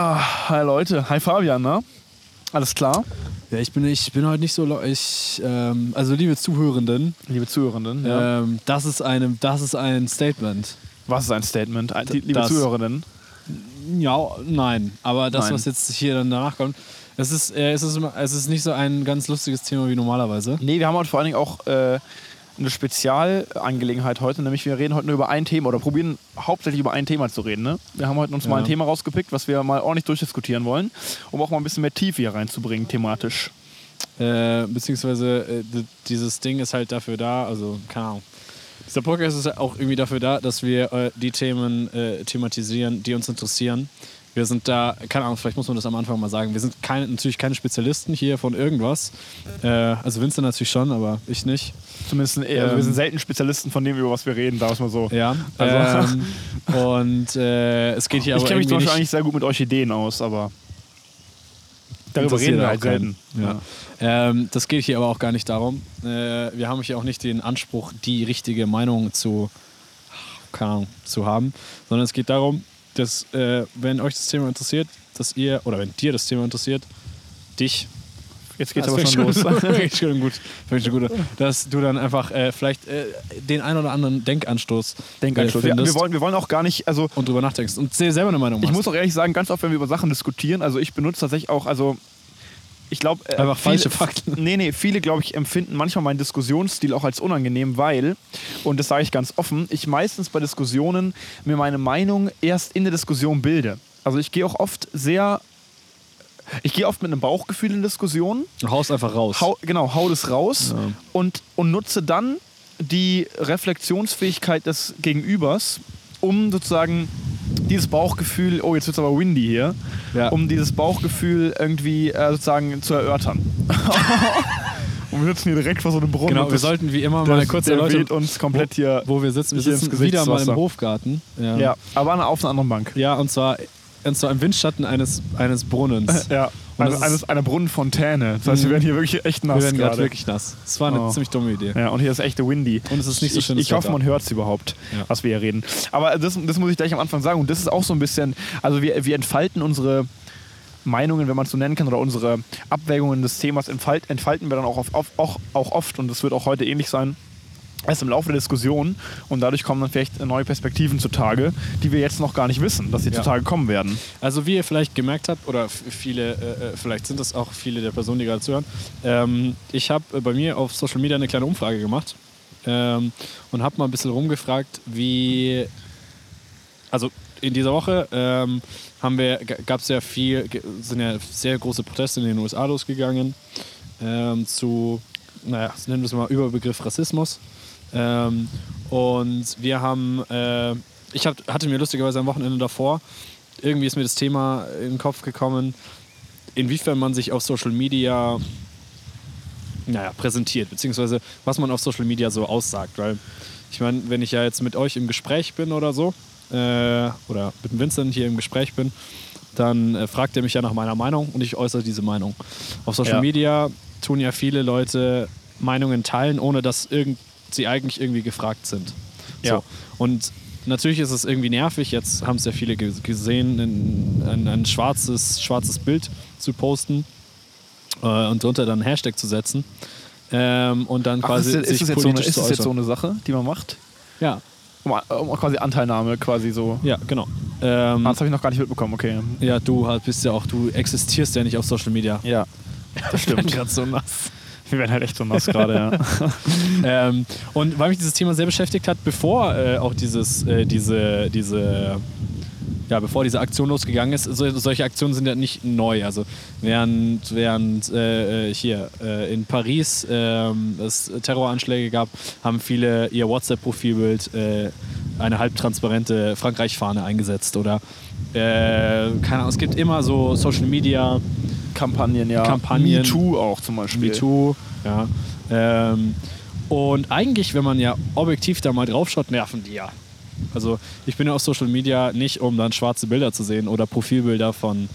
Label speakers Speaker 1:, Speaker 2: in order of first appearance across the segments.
Speaker 1: Ah, hi Leute, hi Fabian, ne? Alles klar?
Speaker 2: Ja, ich bin, ich bin heute nicht so. Ich, ähm, also, liebe Zuhörenden,
Speaker 1: Liebe Zuhörenden, ja.
Speaker 2: ähm, das, ist eine, das ist ein Statement.
Speaker 1: was ist ein Statement? Ein- Die, liebe
Speaker 2: das-
Speaker 1: Zuhörerinnen,
Speaker 2: Ja, nein. Aber das,
Speaker 1: Nein.
Speaker 2: was jetzt hier dann danach kommt, es ist, äh, es, ist, es ist nicht so ein ganz lustiges Thema wie normalerweise.
Speaker 1: Nee, wir haben heute vor allen Dingen auch äh, eine Spezialangelegenheit heute, nämlich wir reden heute nur über ein Thema oder probieren hauptsächlich über ein Thema zu reden. Ne? Wir haben heute uns mal
Speaker 2: Ja.
Speaker 1: ein Thema rausgepickt, was wir mal ordentlich durchdiskutieren wollen, um auch mal ein bisschen mehr Tiefe hier reinzubringen, thematisch.
Speaker 2: Äh, beziehungsweise äh, dieses Ding ist halt dafür da, also keine Ahnung. Dieser Podcast ist auch irgendwie dafür da, dass wir äh, die Themen äh, thematisieren, die uns interessieren. Wir sind da, keine Ahnung, vielleicht muss man das am Anfang mal sagen, wir sind keine, natürlich keine Spezialisten hier von irgendwas. Äh, also Vincent natürlich schon, aber ich nicht.
Speaker 1: Zumindest, äh, also
Speaker 2: Ähm.
Speaker 1: wir sind selten Spezialisten von dem, über was wir reden, da ist mal so.
Speaker 2: Ja.
Speaker 1: Also-
Speaker 2: ähm, und äh, es geht hier
Speaker 1: ich
Speaker 2: aber
Speaker 1: kenne mich zum Beispiel eigentlich sehr gut mit Orchideen aus, aber darüber reden wir
Speaker 2: auch
Speaker 1: halt selten.
Speaker 2: Ja. Ähm, das geht hier aber auch gar nicht darum. Äh, wir haben hier auch nicht den Anspruch, die richtige Meinung zu, keine Ahnung, zu haben, sondern es geht darum, dass, äh, wenn euch das Thema interessiert, dass ihr, oder wenn dir das Thema interessiert, dich.
Speaker 1: Jetzt geht's
Speaker 2: Das
Speaker 1: aber
Speaker 2: fängt
Speaker 1: schon los.
Speaker 2: fängt schon gut. Schon gut. Dass du dann einfach äh, vielleicht äh, den ein oder anderen Denkanstoß
Speaker 1: Denkanstoß.
Speaker 2: äh,
Speaker 1: Ja, wir, wollen, wir wollen auch gar nicht, also
Speaker 2: und drüber nachdenkst und selber eine Meinung machst.
Speaker 1: Ich muss auch ehrlich sagen, ganz oft, wenn wir über Sachen diskutieren, also ich benutze tatsächlich auch, also ich glaube. Äh,
Speaker 2: Einfach
Speaker 1: viele-
Speaker 2: falsche Fakten.
Speaker 1: Nee, nee, viele, glaube ich, empfinden manchmal meinen Diskussionsstil auch als unangenehm, weil, und das sage ich ganz offen, ich meistens bei Diskussionen mir meine Meinung erst in der Diskussion bilde. Also ich gehe auch oft sehr. Ich gehe oft mit einem Bauchgefühl in Diskussionen
Speaker 2: du haust einfach raus.
Speaker 1: hau, genau, hau das raus
Speaker 2: Ja.
Speaker 1: und, und nutze dann die Reflexionsfähigkeit des Gegenübers, um sozusagen dieses Bauchgefühl, oh, jetzt wird es aber windy hier,
Speaker 2: Ja.
Speaker 1: um dieses Bauchgefühl irgendwie äh, sozusagen zu erörtern. und wir sitzen hier direkt vor so einem Brunnen.
Speaker 2: Genau, wir
Speaker 1: das-
Speaker 2: sollten wie immer mal Erläuterung,
Speaker 1: weht uns komplett hier.
Speaker 2: wo wir sitzen. Wir sitzen wieder mal im. Hofgarten. Ja,
Speaker 1: Ja, aber an- auf einer anderen Bank.
Speaker 2: ja und, zwar, und zwar im Windschatten eines, eines Brunnens.
Speaker 1: Ja,
Speaker 2: Und
Speaker 1: eine,
Speaker 2: das ist-
Speaker 1: eines, einer Brunnenfontäne. Das heißt, wir
Speaker 2: Mhm.
Speaker 1: werden hier wirklich echt nass
Speaker 2: wir werden gerade wirklich nass. Das war eine
Speaker 1: Oh.
Speaker 2: ziemlich dumme Idee.
Speaker 1: Ja, und hier ist echt windy.
Speaker 2: Und es ist nicht so
Speaker 1: ich,
Speaker 2: schönes
Speaker 1: Ich hoffe, man hört es überhaupt,
Speaker 2: Ja.
Speaker 1: was wir hier reden. Aber das, das muss ich gleich am Anfang sagen. Und das ist auch so ein bisschen, also wir, wir entfalten unsere Meinungen, wenn man es so nennen kann, oder unsere Abwägungen des Themas entfalt, entfalten wir dann auch, auf, auf, auch, auch oft. Und das wird auch heute ähnlich sein. Erst im Laufe der Diskussion und dadurch kommen dann vielleicht neue Perspektiven zutage, die wir jetzt noch gar nicht wissen, dass sie
Speaker 2: Ja.
Speaker 1: zutage kommen werden.
Speaker 2: Also wie ihr vielleicht gemerkt habt, oder viele, äh, äh, vielleicht sind das auch viele der Personen, die gerade zuhören, ähm, ich habe äh, bei mir auf Social Media eine kleine Umfrage gemacht ähm, und habe mal ein bisschen rumgefragt, wie, also in dieser Woche ähm, haben wir, gab es ja viel, sind ja sehr große Proteste in den USA losgegangen ähm, zu, naja, nennen wir es mal Überbegriff Rassismus. Ähm, und wir haben, äh, ich hab, hatte mir lustigerweise am Wochenende davor, irgendwie ist mir das Thema in den Kopf gekommen, inwiefern man sich auf Social Media naja, präsentiert, beziehungsweise was man auf Social Media so aussagt. Weil ich meine, wenn ich ja jetzt mit euch im Gespräch bin oder so, äh, oder mit dem Vincent hier im Gespräch bin, dann äh, fragt er mich ja nach meiner Meinung und ich äußere diese Meinung. Auf Social
Speaker 1: Ja.
Speaker 2: Media tun ja viele Leute Meinungen teilen, ohne dass irgend, sie eigentlich irgendwie gefragt sind.
Speaker 1: Ja.
Speaker 2: So. Und natürlich ist es irgendwie nervig, jetzt haben es ja viele ge- gesehen, ein, ein, ein schwarzes, schwarzes Bild zu posten äh, und drunter dann einen Hashtag zu setzen. Ähm, und dann
Speaker 1: Ach,
Speaker 2: quasi
Speaker 1: ist, das- ist,
Speaker 2: sich
Speaker 1: jetzt so eine, ist das jetzt so eine Sache, die man macht?
Speaker 2: Ja,
Speaker 1: Um, um quasi Anteilnahme quasi so.
Speaker 2: ja, genau. Ähm,
Speaker 1: Ah, das habe ich noch gar nicht mitbekommen, okay.
Speaker 2: ja, du halt bist ja auch, du existierst ja nicht auf Social Media.
Speaker 1: Ja, das stimmt.
Speaker 2: gerade so nass.
Speaker 1: Wir werden halt echt so nass gerade, ja.
Speaker 2: ähm, und weil mich dieses Thema sehr beschäftigt hat, bevor äh, auch dieses, äh, diese, diese, ja, bevor diese Aktion losgegangen ist, so, solche Aktionen sind ja nicht neu. Also während, während äh, hier äh, in Paris ähm, es Terroranschläge gab, haben viele ihr WhatsApp-Profilbild äh, eine halbtransparente Frankreich-Fahne eingesetzt oder äh, keine Ahnung, es gibt immer so Social Media
Speaker 1: Kampagnen, ja.
Speaker 2: Kampagnen.
Speaker 1: MeToo auch zum Beispiel.
Speaker 2: MeToo, ja. Ähm, und eigentlich, wenn man ja objektiv da mal draufschaut, nerven die ja. Also ich bin ja auf Social Media nicht, um dann schwarze Bilder zu sehen oder Profilbilder von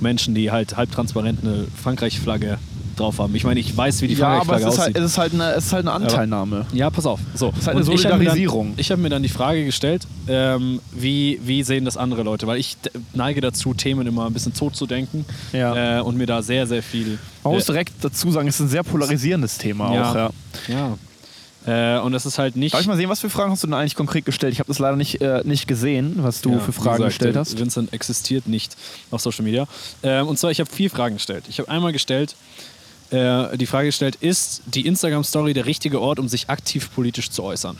Speaker 2: Menschen, die halt halbtransparent eine Frankreich-Flagge drauf haben. Ich meine, ich weiß, wie die
Speaker 1: Ja, es ist, halt,
Speaker 2: aussieht.
Speaker 1: es, ist halt eine, es ist halt eine Anteilnahme.
Speaker 2: Ja, pass auf. So.
Speaker 1: ist halt eine
Speaker 2: Und ich hab mir
Speaker 1: Solidarisierung.
Speaker 2: Ich habe mir dann die Frage gestellt, ähm, wie, wie sehen das andere Leute? Weil ich neige dazu, Themen immer ein bisschen tot zu denken
Speaker 1: Ja.
Speaker 2: äh, und mir da sehr, sehr viel.
Speaker 1: Man muss
Speaker 2: äh,
Speaker 1: direkt dazu sagen, es ist ein sehr polarisierendes Thema
Speaker 2: Ja.
Speaker 1: auch. Ja.
Speaker 2: ja. Äh, und es ist halt nicht.
Speaker 1: Darf ich mal sehen, was für Fragen hast du denn eigentlich konkret gestellt? Ich habe das leider nicht, äh, nicht gesehen, was du
Speaker 2: Ja,
Speaker 1: für Fragen
Speaker 2: gesagt,
Speaker 1: gestellt hast.
Speaker 2: Vincent existiert nicht auf Social Media. Ähm, und zwar, ich habe vier Fragen gestellt. Ich habe einmal gestellt, äh, die Frage gestellt, ist die Instagram-Story der richtige Ort, um sich aktiv politisch zu äußern?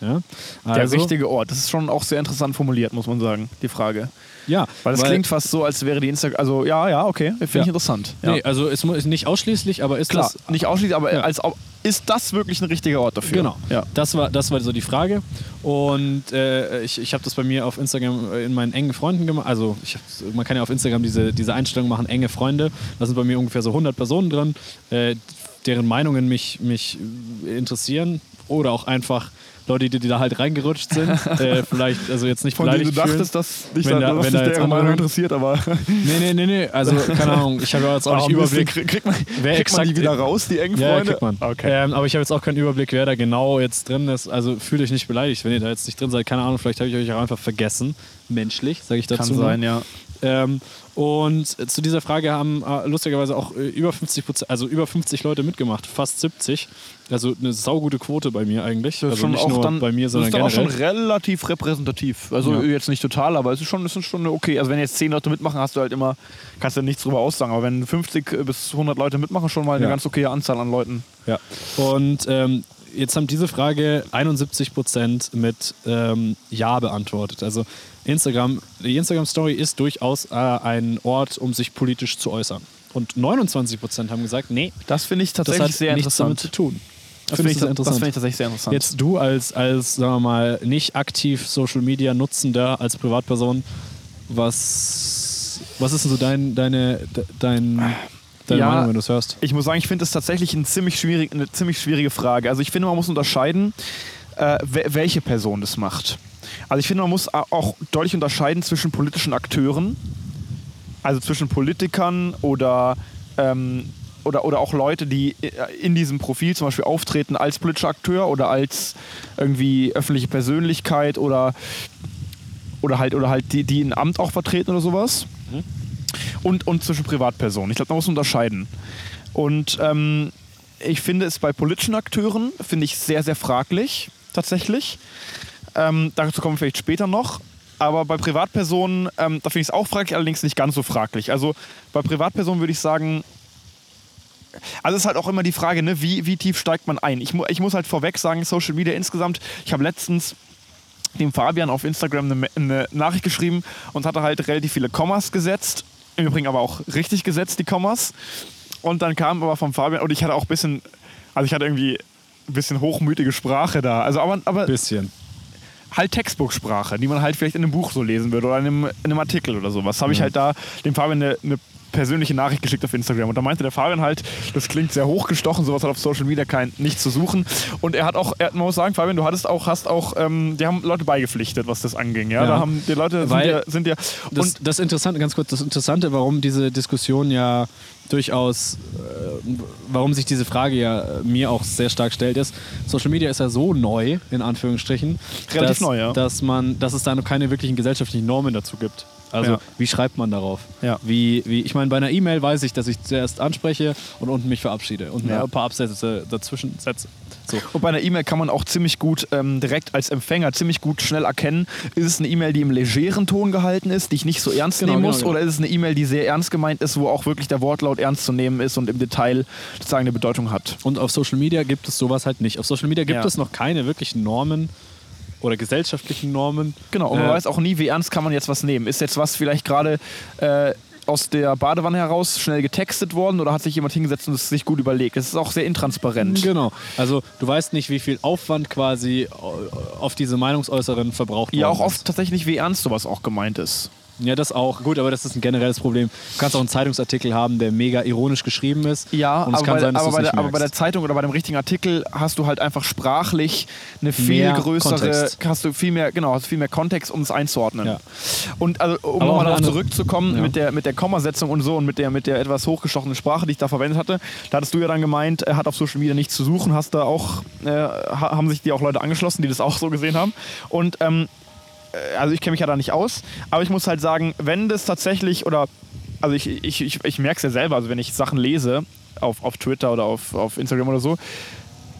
Speaker 2: Ja?
Speaker 1: Der
Speaker 2: Also-
Speaker 1: richtige Ort. Das ist schon auch sehr interessant formuliert, muss man sagen, die Frage.
Speaker 2: Ja,
Speaker 1: Weil es klingt fast so, als wäre die Instagram. Also, ja, ja, okay. Finde
Speaker 2: Ja.
Speaker 1: ich interessant. Ja.
Speaker 2: Nee, also es muss nicht ausschließlich, aber ist
Speaker 1: Klar,
Speaker 2: das.
Speaker 1: nicht ausschließlich, aber
Speaker 2: Ja.
Speaker 1: als ob, ist das wirklich ein richtiger Ort dafür?
Speaker 2: Genau.
Speaker 1: Ja.
Speaker 2: Das, war, das war so die Frage. Und äh, ich, ich habe das bei mir auf Instagram äh, in meinen engen Freunden gemacht. Also man kann ja auf Instagram diese, diese Einstellung machen, enge Freunde. Da sind bei mir ungefähr so 100 Personen drin, äh, deren Meinungen mich, mich äh, interessieren. Oder auch einfach Leute, die, die da halt reingerutscht sind. äh, vielleicht, also jetzt nicht
Speaker 1: Von denen du
Speaker 2: beleidigt fühlen.
Speaker 1: dachtest, dass dich
Speaker 2: Wenn
Speaker 1: da,
Speaker 2: da- wenn da
Speaker 1: deren Meinung interessiert, aber
Speaker 2: Nee, nee, nee, nee. Also, keine Ahnung. Ich habe ja jetzt auch
Speaker 1: Ah,
Speaker 2: nicht Überblick.
Speaker 1: Krieg, kriegt man,
Speaker 2: wer
Speaker 1: kriegt man die wieder raus, die engen
Speaker 2: Ja, ja,
Speaker 1: Freunde?
Speaker 2: kriegt man.
Speaker 1: Okay.
Speaker 2: Ähm, aber ich habe jetzt auch keinen Überblick, wer da genau jetzt drin ist. Also fühlt euch nicht beleidigt, wenn ihr da jetzt nicht drin seid. Keine Ahnung, vielleicht habe ich euch auch einfach vergessen. Menschlich, sage ich dazu.
Speaker 1: Kann sein, ja.
Speaker 2: Ähm, und zu dieser Frage haben äh, lustigerweise auch äh, über 50 Prozent, also über 50 Leute mitgemacht, fast 70. Also eine saugute Quote bei mir eigentlich.
Speaker 1: Das ist
Speaker 2: also
Speaker 1: schon
Speaker 2: nicht
Speaker 1: auch
Speaker 2: nur
Speaker 1: dann,
Speaker 2: bei mir, sondern
Speaker 1: das ist auch schon relativ repräsentativ. Also
Speaker 2: Ja.
Speaker 1: jetzt nicht total, aber es ist schon, es ist schon okay. Also wenn jetzt 10 Leute mitmachen, hast du halt immer, kannst du nichts drüber aussagen. Aber wenn 50 bis 100 Leute mitmachen, schon mal eine
Speaker 2: Ja.
Speaker 1: ganz okaye Anzahl an Leuten.
Speaker 2: Ja. Und ähm, jetzt haben diese Frage 71 Prozent mit ähm, Ja beantwortet. Also Instagram, die Instagram-Story ist durchaus äh, ein Ort, um sich politisch zu äußern. Und 29 Prozent haben gesagt, nee,
Speaker 1: Das finde ich tatsächlich sehr interessant.
Speaker 2: zu tun.
Speaker 1: Das finde ich, das finde ich tatsächlich sehr interessant.
Speaker 2: Jetzt du als, als, sagen wir mal, nicht aktiv Social Media Nutzender, als Privatperson, was, was ist denn so dein, deine, de- dein, deine
Speaker 1: Ja.
Speaker 2: Meinung, wenn du es hörst?
Speaker 1: Ich muss sagen, ich finde das tatsächlich ein ziemlich schwierig, eine ziemlich schwierige Frage. Also ich finde, man muss unterscheiden, äh, we- welche Person das macht. Also ich finde, man muss auch deutlich unterscheiden zwischen politischen Akteuren, also zwischen Politikern oder, ähm, oder, oder auch Leute, die äh, in diesem Profil zum Beispiel auftreten als politischer Akteur oder als irgendwie öffentliche Persönlichkeit oder, oder halt, oder halt die, die ein Amt auch vertreten oder sowas und, und zwischen Privatpersonen. Ich glaube, man muss unterscheiden. Und ähm, ich finde es bei politischen Akteuren, finde ich sehr, sehr fraglich, tatsächlich. Ähm, dazu kommen wir vielleicht später noch. Aber bei Privatpersonen, ähm, da finde ich es auch fraglich, allerdings nicht ganz so fraglich. Also bei Privatpersonen würde ich sagen, also es ist halt auch immer die Frage, ne, wie, wie tief steigt man ein? Ich, mu ich muss halt vorweg sagen, Social Media insgesamt, ich habe letztens dem Fabian auf Instagram eine, eine Nachricht geschrieben und hatte halt relativ viele Kommas gesetzt. Im Übrigen aber auch richtig gesetzt, die Kommas. Und dann kam aber vom Fabian, und ich hatte auch ein bisschen, also ich hatte irgendwie ein bisschen hochmütige Sprache da. Also aber, aber
Speaker 2: Bisschen.
Speaker 1: Halt Textbuchsprache, die man halt vielleicht in einem Buch so lesen würde oder in einem, in einem Artikel oder sowas. Habe ich halt da dem Fabian eine, eine persönliche Nachricht geschickt auf Instagram. Und da meinte der Fabian halt, das klingt sehr hochgestochen, sowas hat auf Social Media kein, nichts zu suchen. Und er hat auch, er, man muss sagen, Fabian, du hattest auch, hast auch, ähm, die haben Leute beigepflichtet, was das anging. Ja,
Speaker 2: Ja.
Speaker 1: da haben die Leute, sind
Speaker 2: Weil
Speaker 1: ja, sind ja
Speaker 2: Das,
Speaker 1: und
Speaker 2: das Interessante, ganz kurz, das Interessante, warum diese Diskussion ja durchaus, äh, warum sich diese Frage ja äh, mir auch sehr stark stellt, ist, Social Media ist ja so neu, in Anführungsstrichen,
Speaker 1: Relativ
Speaker 2: dass,
Speaker 1: neu, ja.
Speaker 2: dass, man, dass es da noch keine wirklichen gesellschaftlichen Normen dazu gibt. Also,
Speaker 1: Ja.
Speaker 2: wie schreibt man darauf?
Speaker 1: Ja.
Speaker 2: Wie, wie, ich meine, bei einer E-Mail weiß ich, dass ich zuerst anspreche und unten mich verabschiede und
Speaker 1: Ja.
Speaker 2: ein paar Absätze dazwischen setze. So.
Speaker 1: Und bei einer E-Mail kann man auch ziemlich gut ähm, direkt als Empfänger ziemlich gut schnell erkennen, ist es eine E-Mail, die im legeren Ton gehalten ist, die ich nicht so ernst
Speaker 2: Genau,
Speaker 1: nehmen
Speaker 2: genau,
Speaker 1: muss,
Speaker 2: genau.
Speaker 1: oder ist es eine E-Mail, die sehr ernst gemeint ist, wo auch wirklich der Wortlaut ernst zu nehmen ist und im Detail sozusagen eine Bedeutung hat.
Speaker 2: Und auf Social Media gibt es sowas halt nicht. Auf Social Media gibt
Speaker 1: Ja.
Speaker 2: es noch keine wirklichen Normen oder gesellschaftlichen Normen.
Speaker 1: Genau, und man
Speaker 2: Äh,
Speaker 1: weiß auch nie, wie ernst kann man jetzt was nehmen. Ist jetzt was vielleicht gerade äh, aus der Badewanne heraus schnell getextet worden oder hat sich jemand hingesetzt und es sich gut überlegt? Es ist auch sehr intransparent.
Speaker 2: Genau. Also du weißt nicht, wie viel Aufwand quasi auf diese Meinungsäußeren verbraucht
Speaker 1: Ja,
Speaker 2: worden
Speaker 1: auch
Speaker 2: ist.
Speaker 1: oft tatsächlich, wie ernst sowas auch gemeint ist.
Speaker 2: Ja, das auch. Gut, aber das ist ein generelles Problem. Du kannst auch einen Zeitungsartikel haben, der mega ironisch geschrieben ist.
Speaker 1: Ja, aber, bei,
Speaker 2: sein,
Speaker 1: aber, der, aber bei der
Speaker 2: merkst.
Speaker 1: Zeitung oder bei dem richtigen Artikel hast du halt einfach sprachlich eine viel
Speaker 2: Mehr
Speaker 1: größere,
Speaker 2: Kontext.
Speaker 1: hast du viel mehr, genau, hast viel mehr Kontext, um es einzuordnen.
Speaker 2: Ja.
Speaker 1: Und also, um nochmal darauf zurückzukommen
Speaker 2: Ja.
Speaker 1: mit, der, mit der Kommasetzung und so und mit der, mit der etwas hochgestochenen Sprache, die ich da verwendet hatte, da hattest du ja dann gemeint, er hat auf Social Media nichts zu suchen, hast da auch, äh, ha- haben sich dir auch Leute angeschlossen, die das auch so gesehen haben. Und ähm, äh, also ich kenne mich ja da nicht aus, aber ich muss halt sagen, wenn das tatsächlich oder also ich, ich, ich, ich merke es ja selber, also wenn ich Sachen lese auf, auf Twitter oder auf, auf Instagram oder so,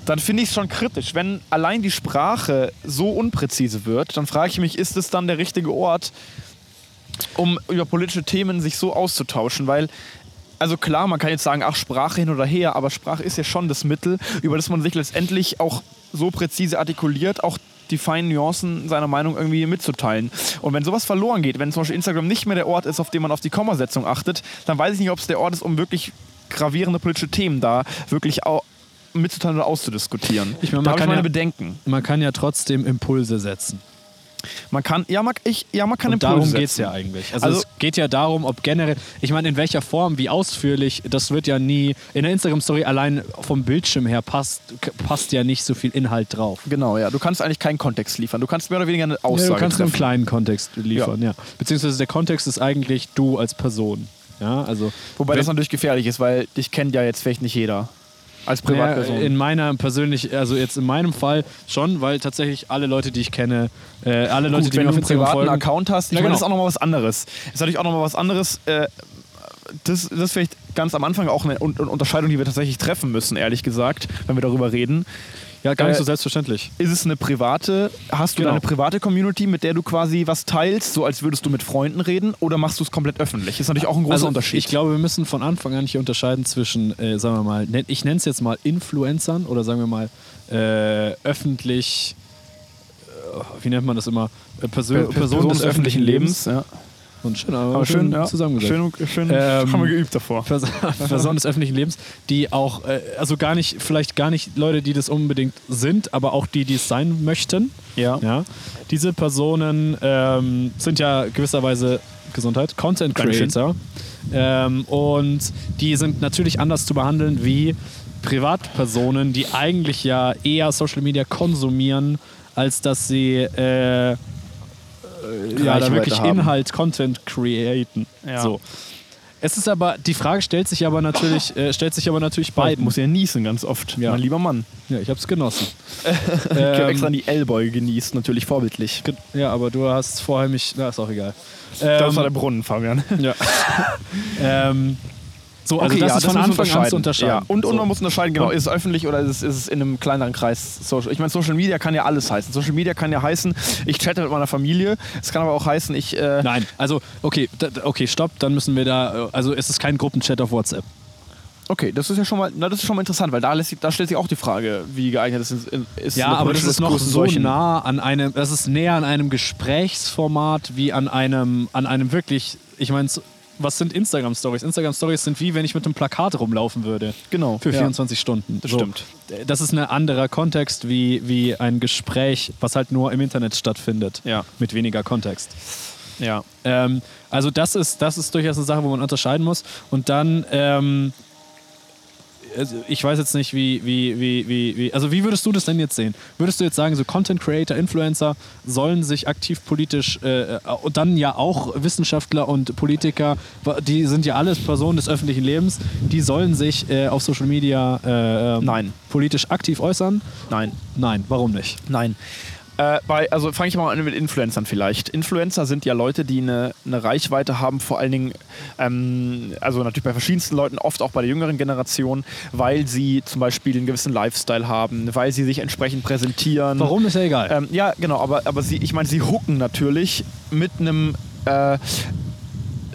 Speaker 1: dann finde ich es schon kritisch. Wenn allein die Sprache so unpräzise wird, dann frage ich mich, ist es dann der richtige Ort, um über politische Themen sich so auszutauschen? Weil, also klar, man kann jetzt sagen, ach, Sprache hin oder her, aber Sprache ist ja schon das Mittel, über das man sich letztendlich auch so präzise artikuliert, auch die feinen Nuancen seiner Meinung irgendwie mitzuteilen. Und wenn sowas verloren geht, wenn zum Beispiel Instagram nicht mehr der Ort ist, auf dem man auf die Kommasetzung achtet, dann weiß ich nicht, ob es der Ort ist, um wirklich gravierende politische Themen da wirklich mitzuteilen oder auszudiskutieren.
Speaker 2: Ich meine, man
Speaker 1: da habe ich
Speaker 2: kann
Speaker 1: meine
Speaker 2: ja-
Speaker 1: Bedenken.
Speaker 2: Man kann ja trotzdem Impulse setzen.
Speaker 1: Man kann, ja, man, ich, ja, man kann
Speaker 2: Und
Speaker 1: Impulse
Speaker 2: darum geht es ja eigentlich. Also,
Speaker 1: Also-
Speaker 2: es geht ja darum, ob generell, ich meine, in welcher Form, wie ausführlich, das wird ja nie, in der Instagram-Story allein vom Bildschirm her passt, passt ja nicht so viel Inhalt drauf.
Speaker 1: Genau, ja. Du kannst eigentlich keinen Kontext liefern. Du kannst mehr oder weniger eine Aussage
Speaker 2: Ja, du kannst nur einen
Speaker 1: treffen.
Speaker 2: kleinen Kontext liefern, ja. Beziehungsweise der Kontext ist eigentlich du als Person. Ja, also
Speaker 1: Wobei das natürlich gefährlich ist, weil dich kennt ja jetzt vielleicht nicht jeder. Als Privatperson.
Speaker 2: in meiner persönlich, also jetzt in meinem Fall schon, weil tatsächlich alle Leute, die ich kenne, äh, alle Leute,
Speaker 1: Gut,
Speaker 2: die
Speaker 1: wenn
Speaker 2: mir
Speaker 1: du
Speaker 2: auf
Speaker 1: einen
Speaker 2: Instagram
Speaker 1: privaten
Speaker 2: folgen,
Speaker 1: Account hast, ich
Speaker 2: Ja,
Speaker 1: meine,
Speaker 2: genau.
Speaker 1: das ist auch nochmal was anderes. Ist natürlich auch nochmal was anderes. Äh, das, das ist vielleicht ganz am Anfang auch eine Un Un- Unterscheidung, die wir tatsächlich treffen müssen, ehrlich gesagt, wenn wir darüber reden.
Speaker 2: Ja gar nicht
Speaker 1: äh,
Speaker 2: so selbstverständlich.
Speaker 1: Ist es eine private, hast du
Speaker 2: Genau.
Speaker 1: deine private Community, mit der du quasi was teilst, so als würdest du mit Freunden reden, oder machst du es komplett öffentlich? Ist natürlich auch ein großer
Speaker 2: also,
Speaker 1: Unterschied.
Speaker 2: Ich glaube, wir müssen von Anfang an hier unterscheiden zwischen, äh, sagen wir mal, ich nenne es jetzt mal Influencern oder sagen wir mal äh, öffentlich, äh, wie nennt man das immer? Äh, Persö
Speaker 1: Per-
Speaker 2: Personen des öffentlichen Lebens.
Speaker 1: ja.
Speaker 2: Und schön, aber
Speaker 1: Aber
Speaker 2: schön,
Speaker 1: schön, ja.
Speaker 2: zusammengesetzt.
Speaker 1: Schön, schön
Speaker 2: Ähm,
Speaker 1: haben wir geübt davor.
Speaker 2: Personen des öffentlichen Lebens, die auch, äh, also gar nicht, vielleicht gar nicht Leute, die das unbedingt sind, aber auch die, die es sein möchten.
Speaker 1: Ja.
Speaker 2: Ja. Diese Personen ähm, sind ja gewisserweise Gesundheit, Content. Creator. Ähm, und die sind natürlich anders zu behandeln wie Privatpersonen, die eigentlich ja eher Social Media konsumieren, als dass sie äh, äh, ja, da wirklich
Speaker 1: haben.
Speaker 2: Inhalt, Content createn.
Speaker 1: Ja.
Speaker 2: So. Es ist aber, die Frage stellt sich aber natürlich, äh, stellt sich aber natürlich
Speaker 1: Ich
Speaker 2: beiden.
Speaker 1: muss ja niesen ganz oft,
Speaker 2: Ja.
Speaker 1: mein lieber Mann.
Speaker 2: ja, ich hab's genossen.
Speaker 1: Ich habe
Speaker 2: Ähm,
Speaker 1: extra an die L-Boy genießt, natürlich vorbildlich.
Speaker 2: Ja, aber du hast vorher mich. Na, ist auch egal.
Speaker 1: Das
Speaker 2: Ähm,
Speaker 1: war der Brunnen, Fabian.
Speaker 2: ja. ähm, so, also das ist von
Speaker 1: müssen wir
Speaker 2: Anfang an zu unterscheiden.
Speaker 1: Ja. Und, und
Speaker 2: so.
Speaker 1: man muss unterscheiden, genau, ist es öffentlich oder ist es, ist es in einem kleineren Kreis Social? Ich meine, Social Media kann ja alles heißen. Social Media kann ja heißen, ich chatte mit meiner Familie. Es kann aber auch heißen, ich. Äh,
Speaker 2: Nein, also, okay, okay, stopp, dann müssen wir da. äh, Also, es ist kein Gruppenchat auf WhatsApp.
Speaker 1: okay, das ist ja schon mal, na, das ist schon mal interessant, weil da, lässt da stellt sich auch die Frage, wie geeignet es ist. ist
Speaker 2: Ja, aber das ist noch so
Speaker 1: solchen-
Speaker 2: nah an einem, das ist näher an einem Gesprächsformat wie an einem, an einem wirklich, ich meine, was sind Instagram-Stories? Instagram-Stories sind wie, wenn ich mit einem Plakat rumlaufen würde.
Speaker 1: Genau.
Speaker 2: Für
Speaker 1: ja.
Speaker 2: 24 Stunden.
Speaker 1: Das stimmt.
Speaker 2: Das ist ein anderer Kontext wie, wie ein Gespräch, was halt nur im Internet stattfindet.
Speaker 1: Ja.
Speaker 2: Mit weniger Kontext.
Speaker 1: Ja.
Speaker 2: Ähm, also das ist, das ist durchaus eine Sache, wo man unterscheiden muss. Und dann, ähm, also ich weiß jetzt nicht, wie, wie, wie, wie, wie, also wie würdest du das denn jetzt sehen? Würdest du jetzt sagen, so Content Creator, Influencer sollen sich aktiv politisch äh, und dann ja auch Wissenschaftler und Politiker, die sind ja alles Personen des öffentlichen Lebens, die sollen sich äh, auf Social Media äh, ähm,
Speaker 1: Nein.
Speaker 2: politisch aktiv äußern?
Speaker 1: Nein.
Speaker 2: Nein, warum nicht?
Speaker 1: Nein. Äh, bei, also fange ich mal an mit Influencern vielleicht. Influencer sind ja Leute, die eine, eine Reichweite haben, vor allen Dingen, ähm, also natürlich bei verschiedensten Leuten, oft auch bei der jüngeren Generation, weil sie zum Beispiel einen gewissen Lifestyle haben, weil sie sich entsprechend präsentieren.
Speaker 2: Warum ist ja egal.
Speaker 1: Ähm, ja, genau, aber, aber sie, ich meine, sie hooken natürlich mit einem äh,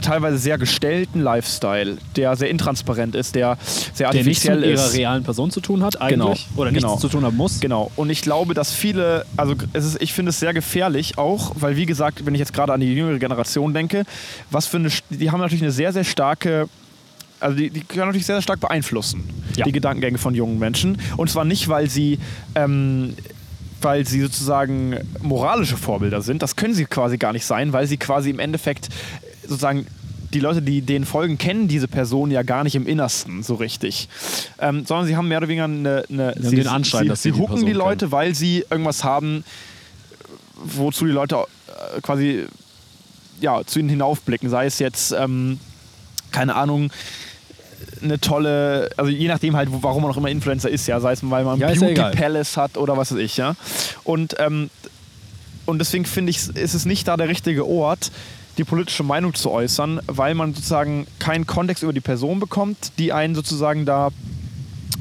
Speaker 1: teilweise sehr gestellten Lifestyle, der sehr intransparent ist, der sehr
Speaker 2: der nichts
Speaker 1: artifiziell
Speaker 2: mit ihrer
Speaker 1: ist.
Speaker 2: realen Person zu tun hat, eigentlich.
Speaker 1: Genau.
Speaker 2: Oder nichts
Speaker 1: Genau.
Speaker 2: zu tun haben muss.
Speaker 1: Genau. Und ich glaube, dass viele, also ist, ich finde es sehr gefährlich auch, weil wie gesagt, wenn ich jetzt gerade an die jüngere Generation denke, was für eine, die haben natürlich eine sehr, sehr starke also die, die können natürlich sehr, sehr stark beeinflussen,
Speaker 2: Ja.
Speaker 1: die Gedankengänge von jungen Menschen. Und zwar nicht, weil sie ähm, weil sie sozusagen moralische Vorbilder sind. Das können sie quasi gar nicht sein, weil sie quasi im Endeffekt sozusagen die Leute, die denen folgen, kennen diese Person ja gar nicht im Innersten so richtig. Ähm, sondern sie haben mehr oder weniger eine. eine sie,
Speaker 2: den Anschein,
Speaker 1: sie,
Speaker 2: dass
Speaker 1: sie
Speaker 2: sie die
Speaker 1: hucken die
Speaker 2: Person
Speaker 1: Leute, weil sie irgendwas haben, wozu die Leute äh, quasi ja, zu ihnen hinaufblicken. Sei es jetzt, ähm, keine Ahnung, eine tolle, also je nachdem halt, warum man auch immer Influencer ist, ja, sei es, weil man
Speaker 2: Ja, ja
Speaker 1: Beauty
Speaker 2: egal.
Speaker 1: Palace hat oder was weiß ich, ja. Und, ähm, und deswegen finde ich, ist es nicht da der richtige Ort, die politische Meinung zu äußern, weil man sozusagen keinen Kontext über die Person bekommt, die einen sozusagen da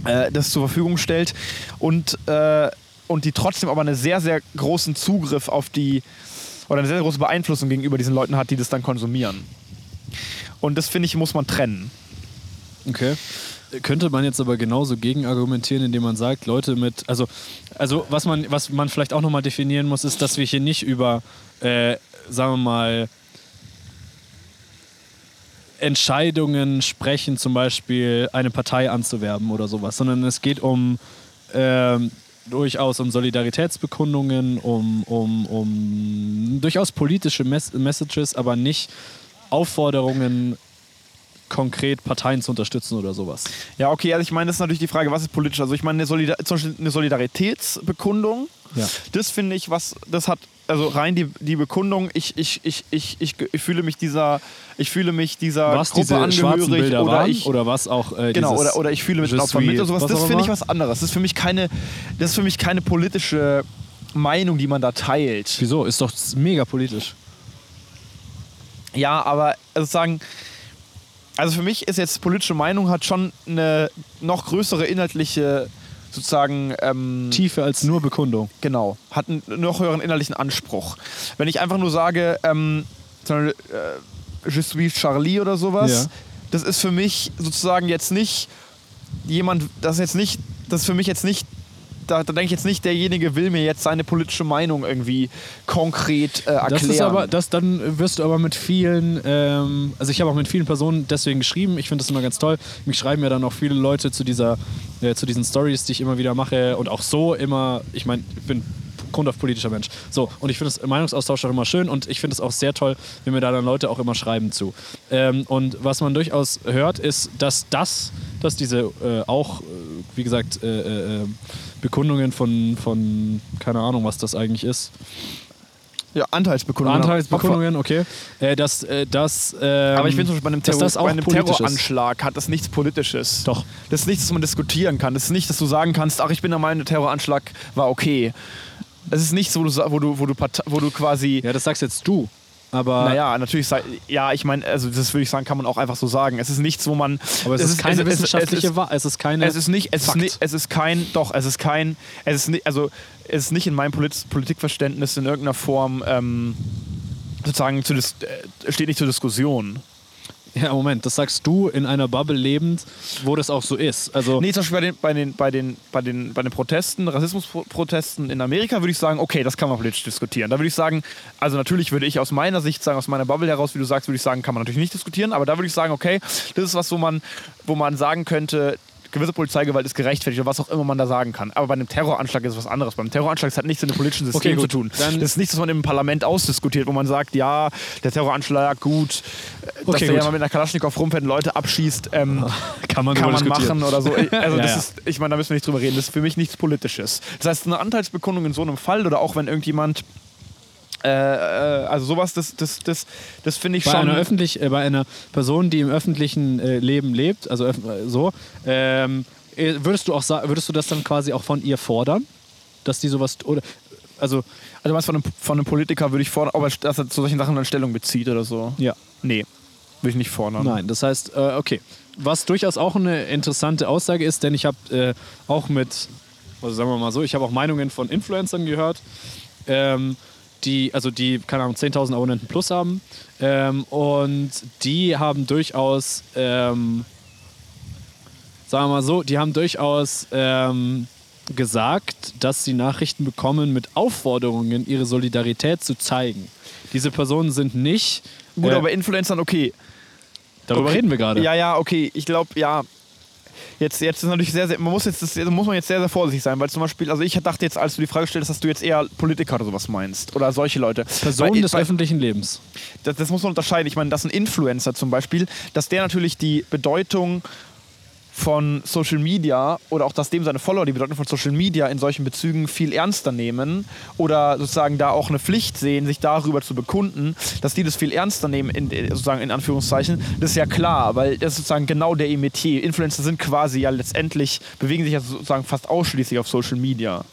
Speaker 1: äh, das zur Verfügung stellt und, äh, und die trotzdem aber einen sehr, sehr großen Zugriff auf die oder eine sehr, große Beeinflussung gegenüber diesen Leuten hat, die das dann konsumieren. Und das finde ich, muss man trennen.
Speaker 2: Okay. Könnte man jetzt aber genauso gegen argumentieren, indem man sagt, Leute mit, also, also was man, was man vielleicht auch nochmal definieren muss, ist, dass wir hier nicht über, äh, sagen wir mal, Entscheidungen sprechen, zum Beispiel eine Partei anzuwerben oder sowas, sondern es geht um ähm, durchaus um Solidaritätsbekundungen, um, um, um durchaus politische Mes Messages, aber nicht Aufforderungen, konkret Parteien zu unterstützen oder sowas.
Speaker 1: Ja, okay, also ich meine, das ist natürlich die Frage, was ist politisch? Also ich meine, eine, Solidar eine Solidaritätsbekundung,
Speaker 2: Ja.
Speaker 1: das finde ich, was, das hat, also rein die, die Bekundung, ich, ich, ich, ich, ich, ich fühle mich dieser, ich fühle mich dieser
Speaker 2: Was
Speaker 1: Gruppe angehörig oder
Speaker 2: waren
Speaker 1: ich,
Speaker 2: oder was auch äh,
Speaker 1: Genau, oder, oder ich fühle
Speaker 2: Je
Speaker 1: den Opfern mit oder sowas.
Speaker 2: was
Speaker 1: Das finde ich was anderes. Das ist für mich keine, das ist für mich keine politische Meinung, die man da teilt.
Speaker 2: Wieso? Ist doch mega politisch.
Speaker 1: Ja, aber sozusagen, also für mich ist jetzt politische Meinung hat schon eine noch größere inhaltliche sozusagen ähm,
Speaker 2: Tiefer als nur Bekundung.
Speaker 1: Genau, hat einen noch höheren innerlichen Anspruch. Wenn ich einfach nur sage, ähm, äh, Je suis Charlie oder sowas,
Speaker 2: Ja.
Speaker 1: das ist für mich sozusagen jetzt nicht jemand, das ist jetzt nicht, das ist für mich jetzt nicht, da, da denke ich jetzt nicht, derjenige will mir jetzt seine politische Meinung irgendwie konkret äh, erklären.
Speaker 2: Das ist aber, das, dann wirst du aber mit vielen, ähm, also ich habe auch mit vielen Personen deswegen geschrieben. Ich finde das immer ganz toll. Mich schreiben ja dann auch viele Leute zu dieser, äh, zu diesen Stories, die ich immer wieder mache und auch so immer. Ich meine, ich bin Grund auf politischer Mensch. So, und ich finde das Meinungsaustausch auch immer schön und ich finde es auch sehr toll, wenn mir da dann Leute auch immer schreiben zu. Ähm, und was man durchaus hört, ist, dass das, dass diese äh, auch, äh, wie gesagt, äh, äh, äh, Bekundungen von, von, keine Ahnung, was das eigentlich ist,
Speaker 1: ja, Anteilsbekundungen.
Speaker 2: Anteilsbekundungen, okay. Äh, dass, äh, dass, ähm,
Speaker 1: Aber ich finde zum Beispiel bei einem, Terror,
Speaker 2: das auch
Speaker 1: bei einem. Terroranschlag hat das nichts Politisches.
Speaker 2: Doch.
Speaker 1: Das ist nichts, was man diskutieren kann. Das ist nicht, dass du sagen kannst, ach, ich bin der Meinung, der Terroranschlag war okay. Es ist nichts, wo du, wo du, wo du, wo du quasi.
Speaker 2: Ja, das sagst jetzt du. Aber,
Speaker 1: Naja, natürlich, ja, ich meine, also das würde ich sagen, kann man auch einfach so sagen. Es ist nichts, wo man.
Speaker 2: aber es, ist keine
Speaker 1: es-
Speaker 2: wissenschaftliche
Speaker 1: es, es,
Speaker 2: Wahrheit. Es ist keine.
Speaker 1: es ist nicht, es ist,
Speaker 2: Fakt.
Speaker 1: nicht, es ist kein, doch, es ist kein, es ist nicht, also es ist nicht in meinem Polit Politikverständnis in irgendeiner Form ähm, sozusagen zu äh, steht nicht zur Diskussion.
Speaker 2: Ja, Moment, das sagst du in einer Bubble lebend, wo das auch so ist. Also,
Speaker 1: Nee, zum Beispiel bei den, bei den, bei den, bei den, bei den Protesten, Rassismusprotesten in Amerika würde ich sagen, okay, das kann man politisch diskutieren. Da würde ich sagen, also natürlich würde ich aus meiner Sicht sagen, aus meiner Bubble heraus, wie du sagst, würde ich sagen, kann man natürlich nicht diskutieren, aber da würde ich sagen, okay, das ist was, wo man, wo man sagen könnte, gewisse Polizeigewalt ist gerechtfertigt oder was auch immer man da sagen kann. Aber bei einem Terroranschlag ist es was anderes. Beim Terroranschlag hat nichts mit dem politischen System
Speaker 2: Okay,
Speaker 1: zu tun.
Speaker 2: Dann-
Speaker 1: das ist nichts, was man im Parlament ausdiskutiert, wo man sagt, ja, der Terroranschlag, gut, dass
Speaker 2: Okay,
Speaker 1: der
Speaker 2: gut.
Speaker 1: ja mal mit einer Kalaschnikow rumfährt und Leute abschießt, ähm,
Speaker 2: kann man,
Speaker 1: kann man machen oder so. Also
Speaker 2: Ja,
Speaker 1: das
Speaker 2: ja.
Speaker 1: ist, ich meine, da müssen wir nicht drüber reden. Das ist für mich nichts Politisches. Das heißt, eine Anteilsbekundung in so einem Fall oder auch wenn irgendjemand äh, äh, also sowas, das, das, das, das finde ich
Speaker 2: Bei
Speaker 1: schon.
Speaker 2: einer, öffentlich, äh, bei einer Person, die im öffentlichen äh, Leben lebt, also äh, so, ähm, äh, würdest du auch würdest du das dann quasi auch von ihr fordern, dass die sowas oder also
Speaker 1: also was von einem, von einem Politiker würde ich fordern, ob er dass er zu solchen Sachen dann Stellung bezieht oder so.
Speaker 2: ja
Speaker 1: Nee, würde ich nicht fordern.
Speaker 2: Nein, das heißt, okay. Was durchaus auch eine interessante Aussage ist, denn ich habe auch mit, also sagen wir mal so, ich habe auch Meinungen von Influencern gehört, ähm, die, also die, keine Ahnung, 10.000 Abonnenten plus haben. Ähm, und die haben durchaus, ähm, sagen wir mal so, die haben durchaus ähm, gesagt, dass sie Nachrichten bekommen mit Aufforderungen, ihre Solidarität zu zeigen. Diese Personen sind nicht.
Speaker 1: Gut,
Speaker 2: äh,
Speaker 1: aber Influencern, okay.
Speaker 2: darüber
Speaker 1: okay.
Speaker 2: reden wir gerade.
Speaker 1: Ja, ja, okay. Ich glaube, ja. Jetzt, jetzt ist natürlich sehr, sehr, man muss jetzt, das muss man jetzt sehr, sehr vorsichtig sein, weil zum Beispiel, also ich dachte jetzt, als du die Frage stellst, dass du jetzt eher Politiker oder sowas meinst oder solche Leute.
Speaker 2: Personen
Speaker 1: Weil-
Speaker 2: des
Speaker 1: weil-
Speaker 2: öffentlichen Lebens.
Speaker 1: das, das muss man unterscheiden. Ich meine, dass ein Influencer zum Beispiel, dass der natürlich die Bedeutung von Social Media oder auch, dass dem seine Follower die Bedeutung von Social Media in solchen Bezügen viel ernster nehmen oder sozusagen da auch eine Pflicht sehen, sich darüber zu bekunden, dass die das viel ernster nehmen, in, in- sozusagen in Anführungszeichen, das ist ja klar, weil das ist sozusagen genau der Metier. Influencer sind quasi ja letztendlich, bewegen sich ja sozusagen fast ausschließlich auf Social Media.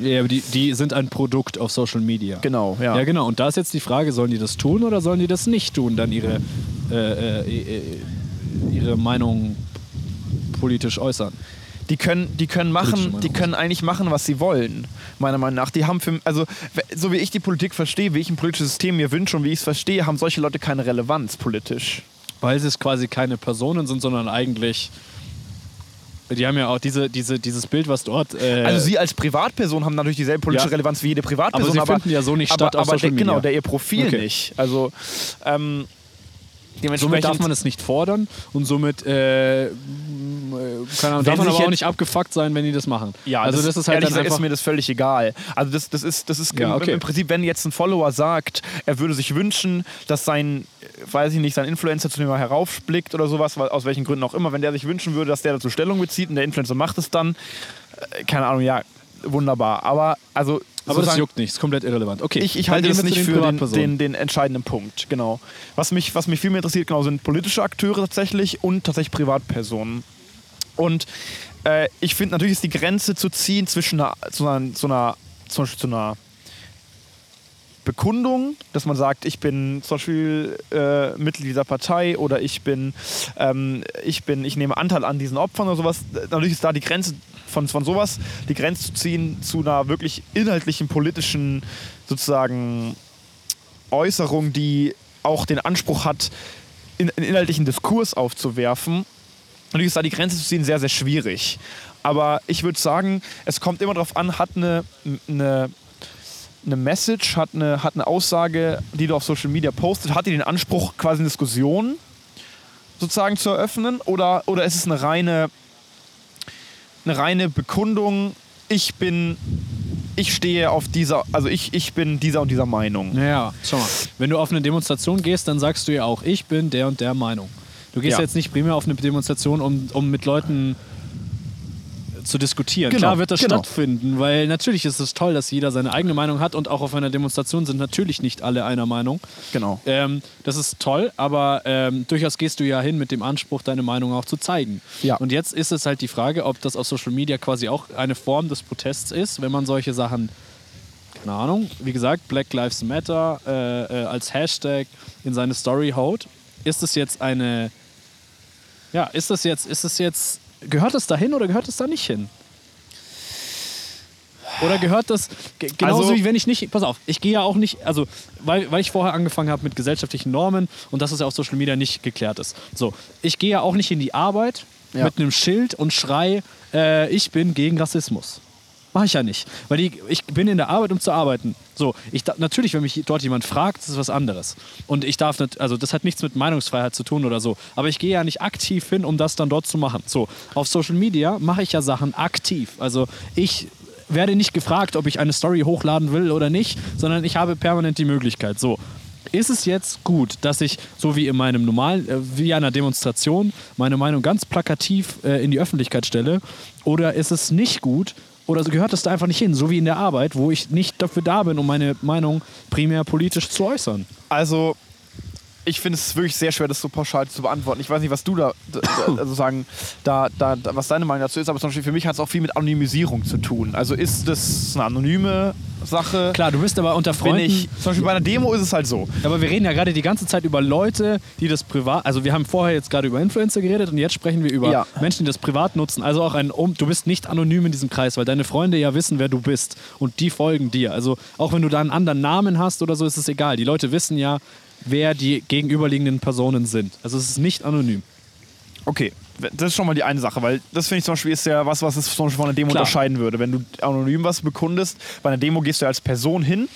Speaker 2: Ja, aber die, die sind ein Produkt auf Social Media.
Speaker 1: Genau, ja.
Speaker 2: Ja, genau. Und da ist jetzt die Frage, sollen die das tun oder sollen die das nicht tun, dann ihre, äh, äh, äh, ihre Meinung politisch äußern?
Speaker 1: Die können, die können machen, die können eigentlich machen, was sie wollen, meiner Meinung nach. Die haben für, also so wie ich die Politik verstehe, wie ich ein politisches System mir wünsche und wie ich es verstehe, haben solche Leute keine Relevanz politisch.
Speaker 2: Weil es quasi keine Personen sind, sondern eigentlich. Die haben ja auch diese, diese, dieses Bild, was dort. Äh,
Speaker 1: Also sie als Privatperson haben natürlich dieselbe politische
Speaker 2: Ja.
Speaker 1: Relevanz wie jede Privatperson,
Speaker 2: Aber sie finden ja so nicht
Speaker 1: aber,
Speaker 2: statt auf
Speaker 1: aber
Speaker 2: Social
Speaker 1: der, Genau,
Speaker 2: Media.
Speaker 1: der ihr Profil
Speaker 2: Okay.
Speaker 1: nicht. Also ähm,
Speaker 2: somit darf man es nicht fordern und somit äh, keine Ahnung, darf man aber auch nicht abgefuckt sein, wenn die das machen.
Speaker 1: Ja,
Speaker 2: also das, ist halt
Speaker 1: ehrlich gesagt ist mir das völlig egal. Also das, das ist, das ist
Speaker 2: Ja,
Speaker 1: im,
Speaker 2: okay.
Speaker 1: im Prinzip, wenn jetzt ein Follower sagt, er würde sich wünschen, dass sein, weiß ich nicht, sein Influencer zu dem mal heraufblickt oder sowas, aus welchen Gründen auch immer, wenn der sich wünschen würde, dass der dazu Stellung bezieht und der Influencer macht es dann, äh, keine Ahnung, ja, wunderbar. Aber also
Speaker 2: aber das juckt nicht, ist komplett irrelevant. Okay,
Speaker 1: ich, ich halte das nicht
Speaker 2: den
Speaker 1: für den, den, den entscheidenden Punkt, genau. Was mich, was mich viel mehr interessiert, genau, sind politische Akteure tatsächlich und tatsächlich Privatpersonen. Und äh, ich finde natürlich ist die Grenze zu ziehen zwischen einer, so einer, so einer, zum Beispiel zu einer Bekundung, dass man sagt, ich bin zum Beispiel äh, Mitglied dieser Partei oder ich bin, ähm, ich bin, ich nehme Anteil an diesen Opfern oder sowas. Natürlich ist da die Grenze von, von sowas, die Grenze zu ziehen zu einer wirklich inhaltlichen politischen sozusagen Äußerung, die auch den Anspruch hat, in, in inhaltlichen Diskurs aufzuwerfen. Natürlich ist da die Grenze zu ziehen sehr, sehr schwierig. Aber ich würde sagen, es kommt immer darauf an, hat eine, eine, eine Message, hat eine, hat eine Aussage, die du auf Social Media postet, hat die den Anspruch, quasi eine Diskussion sozusagen zu eröffnen? Oder, oder ist es eine reine, eine reine Bekundung, ich bin, ich stehe auf dieser, also ich, ich bin dieser und dieser Meinung.
Speaker 2: Naja, schau mal. Wenn du auf eine Demonstration gehst, dann sagst du ja auch, ich bin der und der Meinung. Du gehst
Speaker 1: Ja.
Speaker 2: jetzt nicht primär auf eine Demonstration, um, um mit Leuten zu diskutieren.
Speaker 1: Genau,
Speaker 2: Klar wird das
Speaker 1: genau.
Speaker 2: stattfinden, weil natürlich ist es toll, dass jeder seine eigene Meinung hat und auch auf einer Demonstration sind natürlich nicht alle einer Meinung.
Speaker 1: Genau.
Speaker 2: Ähm, das ist toll, aber ähm, durchaus gehst du ja hin mit dem Anspruch, deine Meinung auch zu zeigen.
Speaker 1: Ja.
Speaker 2: Und jetzt ist es halt die Frage, ob das auf Social Media quasi auch eine Form des Protests ist, wenn man solche Sachen, keine Ahnung, wie gesagt, Black Lives Matter äh, äh, als Hashtag in seine Story haut. Ist es jetzt eine, ja, ist das jetzt, ist es jetzt, gehört es dahin oder gehört es da nicht hin? Oder gehört das ge- genauso
Speaker 1: Also-
Speaker 2: wie wenn ich nicht, pass auf, ich gehe ja auch nicht, also weil, weil ich vorher angefangen habe mit gesellschaftlichen Normen und dass es ja auf Social Media nicht geklärt ist. So, ich gehe ja auch nicht in die Arbeit
Speaker 1: Ja.
Speaker 2: mit einem Schild und schrei, äh, ich bin gegen Rassismus. Mache ich ja nicht. Weil die, ich bin in der Arbeit, um zu arbeiten. So, ich natürlich, wenn mich dort jemand fragt, ist es was anderes. Und ich darf nicht, also das hat nichts mit Meinungsfreiheit zu tun oder so. Aber ich gehe ja nicht aktiv hin, um das dann dort zu machen. So, auf Social Media mache ich ja Sachen aktiv. Also ich werde nicht gefragt, ob ich eine Story hochladen will oder nicht, sondern ich habe permanent die Möglichkeit. So, ist es jetzt gut, dass ich, so wie in meinem normalen, äh, wie einer Demonstration, meine Meinung ganz plakativ äh, in die Öffentlichkeit stelle? Oder ist es nicht gut? Oder gehört es da einfach nicht hin, so wie in der Arbeit, wo ich nicht dafür da bin, um meine Meinung primär politisch zu äußern?
Speaker 1: Also, ich finde es wirklich sehr schwer, das so pauschal zu beantworten. Ich weiß nicht, was du da, da also sagen, da, da, was deine Meinung dazu ist, aber zum Beispiel für mich hat es auch viel mit Anonymisierung zu tun. Also ist das eine anonyme Sache?
Speaker 2: Klar, du bist aber unter Freunden.
Speaker 1: ich, zum Beispiel bei einer Demo ist es halt so.
Speaker 2: Aber wir reden ja gerade die ganze Zeit über Leute, die das privat. Also wir haben vorher jetzt gerade über Influencer geredet und jetzt sprechen wir über
Speaker 1: Ja.
Speaker 2: Menschen, die das privat nutzen. Also auch ein um, du bist nicht anonym in diesem Kreis, weil deine Freunde ja wissen, wer du bist und die folgen dir. Also auch wenn du da einen anderen Namen hast oder so, ist es egal. Die Leute wissen ja, wer die gegenüberliegenden Personen sind. Also es ist nicht anonym.
Speaker 1: Okay, das ist schon mal die eine Sache, weil das finde ich zum Beispiel ist ja was, was es zum Beispiel von einer Demo
Speaker 2: Klar.
Speaker 1: unterscheiden würde. Wenn du anonym was bekundest, bei einer Demo gehst du ja als Person hin,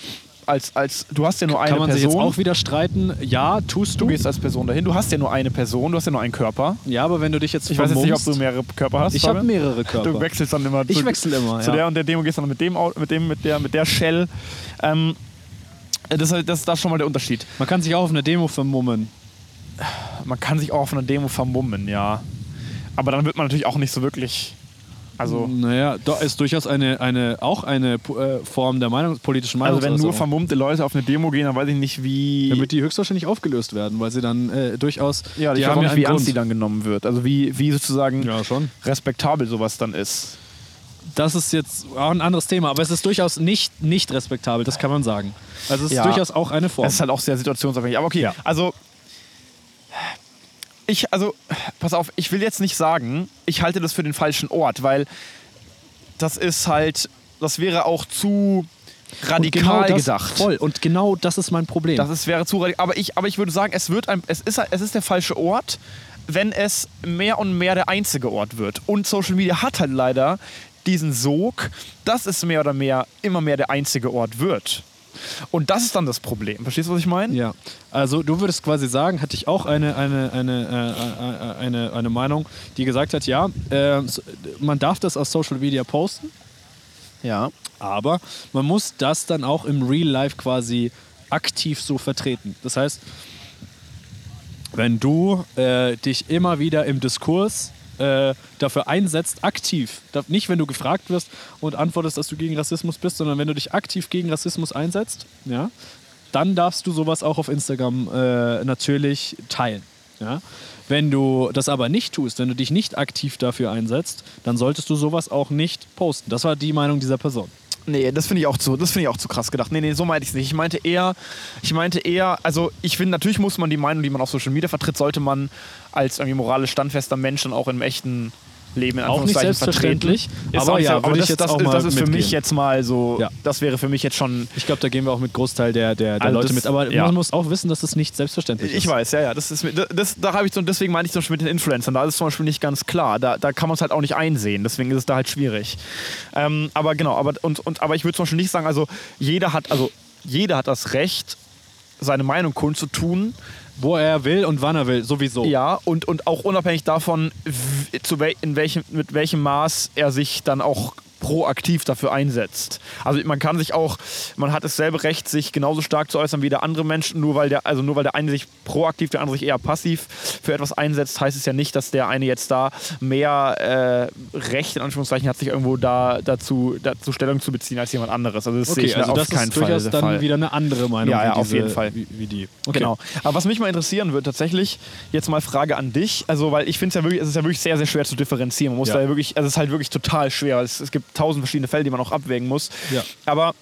Speaker 1: als, als du hast ja nur eine
Speaker 2: Kann man
Speaker 1: Person.
Speaker 2: sich jetzt auch wieder streiten? Ja, tust
Speaker 1: du
Speaker 2: du.
Speaker 1: gehst als Person dahin. Du hast ja nur eine Person, du hast ja nur einen Körper.
Speaker 2: Ja, aber wenn du dich jetzt
Speaker 1: Ich weiß jetzt nicht, ob du mehrere Körper hast.
Speaker 2: Ich habe mehrere Körper.
Speaker 1: Du wechselst dann immer.
Speaker 2: Ich wechsle immer,
Speaker 1: Zu
Speaker 2: ja.
Speaker 1: der und der Demo gehst dann mit dem, mit dem, mit der, mit der Shell. Ähm, das, ist halt- das, das ist schon mal der Unterschied.
Speaker 2: Man kann sich auch auf eine Demo vermummen.
Speaker 1: Man kann sich auch auf einer Demo vermummen, ja. Aber dann wird man natürlich auch nicht so wirklich. Also,
Speaker 2: Naja, da ist durchaus eine, eine, auch eine äh, Form der Meinung, politischen
Speaker 1: also wenn nur vermummte Leute auf eine Demo gehen, dann weiß ich nicht, wie.
Speaker 2: damit die höchstwahrscheinlich aufgelöst werden, weil sie dann äh, durchaus.
Speaker 1: ja,
Speaker 2: die
Speaker 1: ich weiß auch nicht, wie ernst die dann genommen wird. Also wie, wie sozusagen
Speaker 2: Ja, schon.
Speaker 1: respektabel sowas dann ist.
Speaker 2: Das ist jetzt auch ein anderes Thema, aber es ist durchaus nicht, nicht respektabel, das kann man sagen. Also es ist
Speaker 1: Ja.
Speaker 2: durchaus auch eine Form.
Speaker 1: Es ist halt auch sehr situationsabhängig. Aber okay,
Speaker 2: Ja.
Speaker 1: also ich, also, pass auf, ich will jetzt nicht sagen, ich halte das für den falschen Ort, weil das ist halt, das wäre auch zu
Speaker 2: Und
Speaker 1: radikal
Speaker 2: genau das,
Speaker 1: gedacht.
Speaker 2: Voll. Und genau das ist mein Problem.
Speaker 1: Das ist, wäre zu radikal. Aber ich, aber ich würde sagen, es, wird ein, es, ist, es ist der falsche Ort, wenn es mehr und mehr der einzige Ort wird. Und Social Media hat halt leider diesen Sog, dass es mehr oder mehr immer mehr der einzige Ort wird. Und das ist dann das Problem. Verstehst du, was ich meine?
Speaker 2: Ja, also du würdest quasi sagen, hatte ich auch eine, eine, eine, äh, äh, eine, eine Meinung, die gesagt hat, ja, äh, man darf das auf Social Media posten,
Speaker 1: Ja.
Speaker 2: aber man muss das dann auch im Real Life quasi aktiv so vertreten. Das heißt, wenn du äh, dich immer wieder im Diskurs äh, dafür einsetzt, aktiv, nicht wenn du gefragt wirst und antwortest, dass du gegen Rassismus bist, sondern wenn du dich aktiv gegen Rassismus einsetzt, ja, dann darfst du sowas auch auf Instagram äh, natürlich teilen. Ja? Wenn du das aber nicht tust, wenn du dich nicht aktiv dafür einsetzt, dann solltest du sowas auch nicht posten. Das war die Meinung dieser Person.
Speaker 1: Nee, das finde ich auch zu, das finde ich auch zu krass gedacht. Nee, nee, so meinte ich es nicht. Ich meinte eher, ich meinte eher, also ich finde, natürlich muss man die Meinung, die man auf Social Media vertritt, sollte man als irgendwie moralisch standfester Mensch dann auch im echten Leben in
Speaker 2: Auch nicht selbstverständlich, aber
Speaker 1: nicht
Speaker 2: ja,
Speaker 1: aber das, das, das ist für mich
Speaker 2: mitgehen.
Speaker 1: jetzt mal so,
Speaker 2: Ja.
Speaker 1: das wäre für mich jetzt schon
Speaker 2: Ich glaube, da gehen wir auch mit Großteil der, der, der
Speaker 1: Also
Speaker 2: Leute
Speaker 1: das-
Speaker 2: mit. Aber
Speaker 1: ja.
Speaker 2: man muss auch wissen, dass das nicht selbstverständlich ist.
Speaker 1: Ich weiß, ja, ja. Das ist, das, da habe ich so, deswegen meine ich zum Beispiel mit den Influencern. Da ist es zum Beispiel nicht ganz klar. Da, da kann man es halt auch nicht einsehen. Deswegen ist es da halt schwierig. Ähm, aber genau, aber, und, und, aber ich würde zum Beispiel nicht sagen, also jeder hat, also jeder hat das Recht, seine Meinung kundzutun.
Speaker 2: Wo er will und wann er will, sowieso.
Speaker 1: Ja, und, und auch unabhängig davon, zu wel, in welchem, mit welchem Maß er sich dann auch proaktiv dafür einsetzt. Also man kann sich auch, man hat dasselbe Recht, sich genauso stark zu äußern wie der andere Mensch, nur weil der, also nur weil der eine sich proaktiv, der andere sich eher passiv für etwas einsetzt, heißt es ja nicht, dass der eine jetzt da mehr äh, Recht in Anführungszeichen hat, sich irgendwo da dazu, dazu Stellung zu beziehen als jemand anderes. Also das sehe
Speaker 2: Okay,
Speaker 1: ich
Speaker 2: also
Speaker 1: auf
Speaker 2: das
Speaker 1: keinen
Speaker 2: ist
Speaker 1: Fall.
Speaker 2: durchaus
Speaker 1: der
Speaker 2: dann
Speaker 1: Fall.
Speaker 2: wieder eine andere Meinung.
Speaker 1: Ja, ja,
Speaker 2: wie
Speaker 1: auf
Speaker 2: diese,
Speaker 1: jeden Fall.
Speaker 2: Wie, wie die. Okay.
Speaker 1: Genau. Aber was mich mal interessieren wird, tatsächlich, jetzt mal Frage an dich. Also, weil ich finde es ja wirklich, es ist ja wirklich sehr, sehr schwer zu differenzieren. Man muss
Speaker 2: Ja.
Speaker 1: da ja wirklich, also es ist halt wirklich total schwer. Es, es gibt tausend verschiedene Fälle, die man auch abwägen muss.
Speaker 2: Ja.
Speaker 1: Aber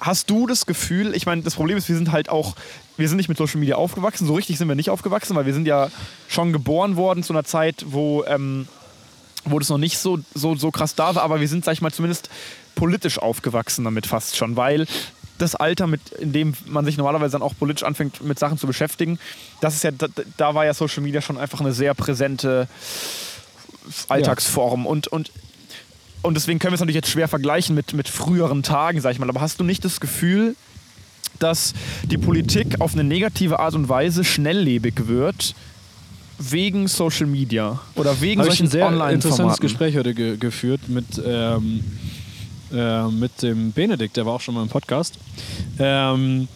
Speaker 1: hast du das Gefühl, ich meine, das Problem ist, wir sind halt auch, wir sind nicht mit Social Media aufgewachsen. So richtig sind wir nicht aufgewachsen, weil wir sind ja schon geboren worden zu einer Zeit, wo, ähm, wo das noch nicht so, so, so krass da war. Aber wir sind, sag ich mal, zumindest politisch aufgewachsen damit fast schon, weil das Alter, mit, in dem man sich normalerweise dann auch politisch anfängt, mit Sachen zu beschäftigen, das ist ja, da, da war ja Social Media schon einfach eine sehr präsente Alltagsform. Und, und, und deswegen können wir es natürlich jetzt schwer vergleichen mit, mit früheren Tagen, sag ich mal. Aber hast du nicht das Gefühl, dass die Politik auf eine negative Art und Weise schnelllebig wird wegen Social Media oder wegen
Speaker 2: Habe ich
Speaker 1: solchen
Speaker 2: ein sehr interessantes
Speaker 1: Online-Formaten?
Speaker 2: Gespräch heute ge geführt mit, ähm, äh, mit dem Benedikt, der war auch schon mal im Podcast. Ähm,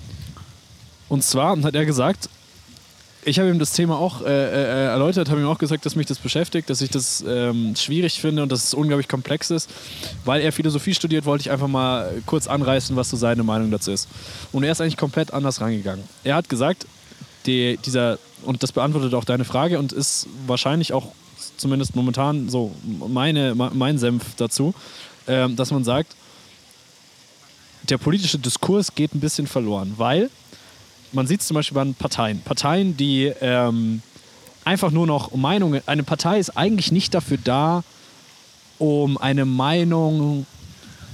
Speaker 2: und zwar hat er gesagt, ich habe ihm das Thema auch äh, äh, erläutert, habe ihm auch gesagt, dass mich das beschäftigt, dass ich das ähm, schwierig finde und dass es unglaublich komplex ist. Weil er Philosophie studiert, wollte ich einfach mal kurz anreißen, was so seine Meinung dazu ist. Und er ist eigentlich komplett anders rangegangen. Er hat gesagt, die, dieser, und das beantwortet auch deine Frage und ist wahrscheinlich auch zumindest momentan so meine, mein Senf dazu, ähm, dass man sagt, der politische Diskurs geht ein bisschen verloren, weil man sieht es zum Beispiel bei Parteien. Parteien, die ähm, einfach nur noch Meinungen. Eine Partei ist eigentlich nicht dafür da, um eine Meinung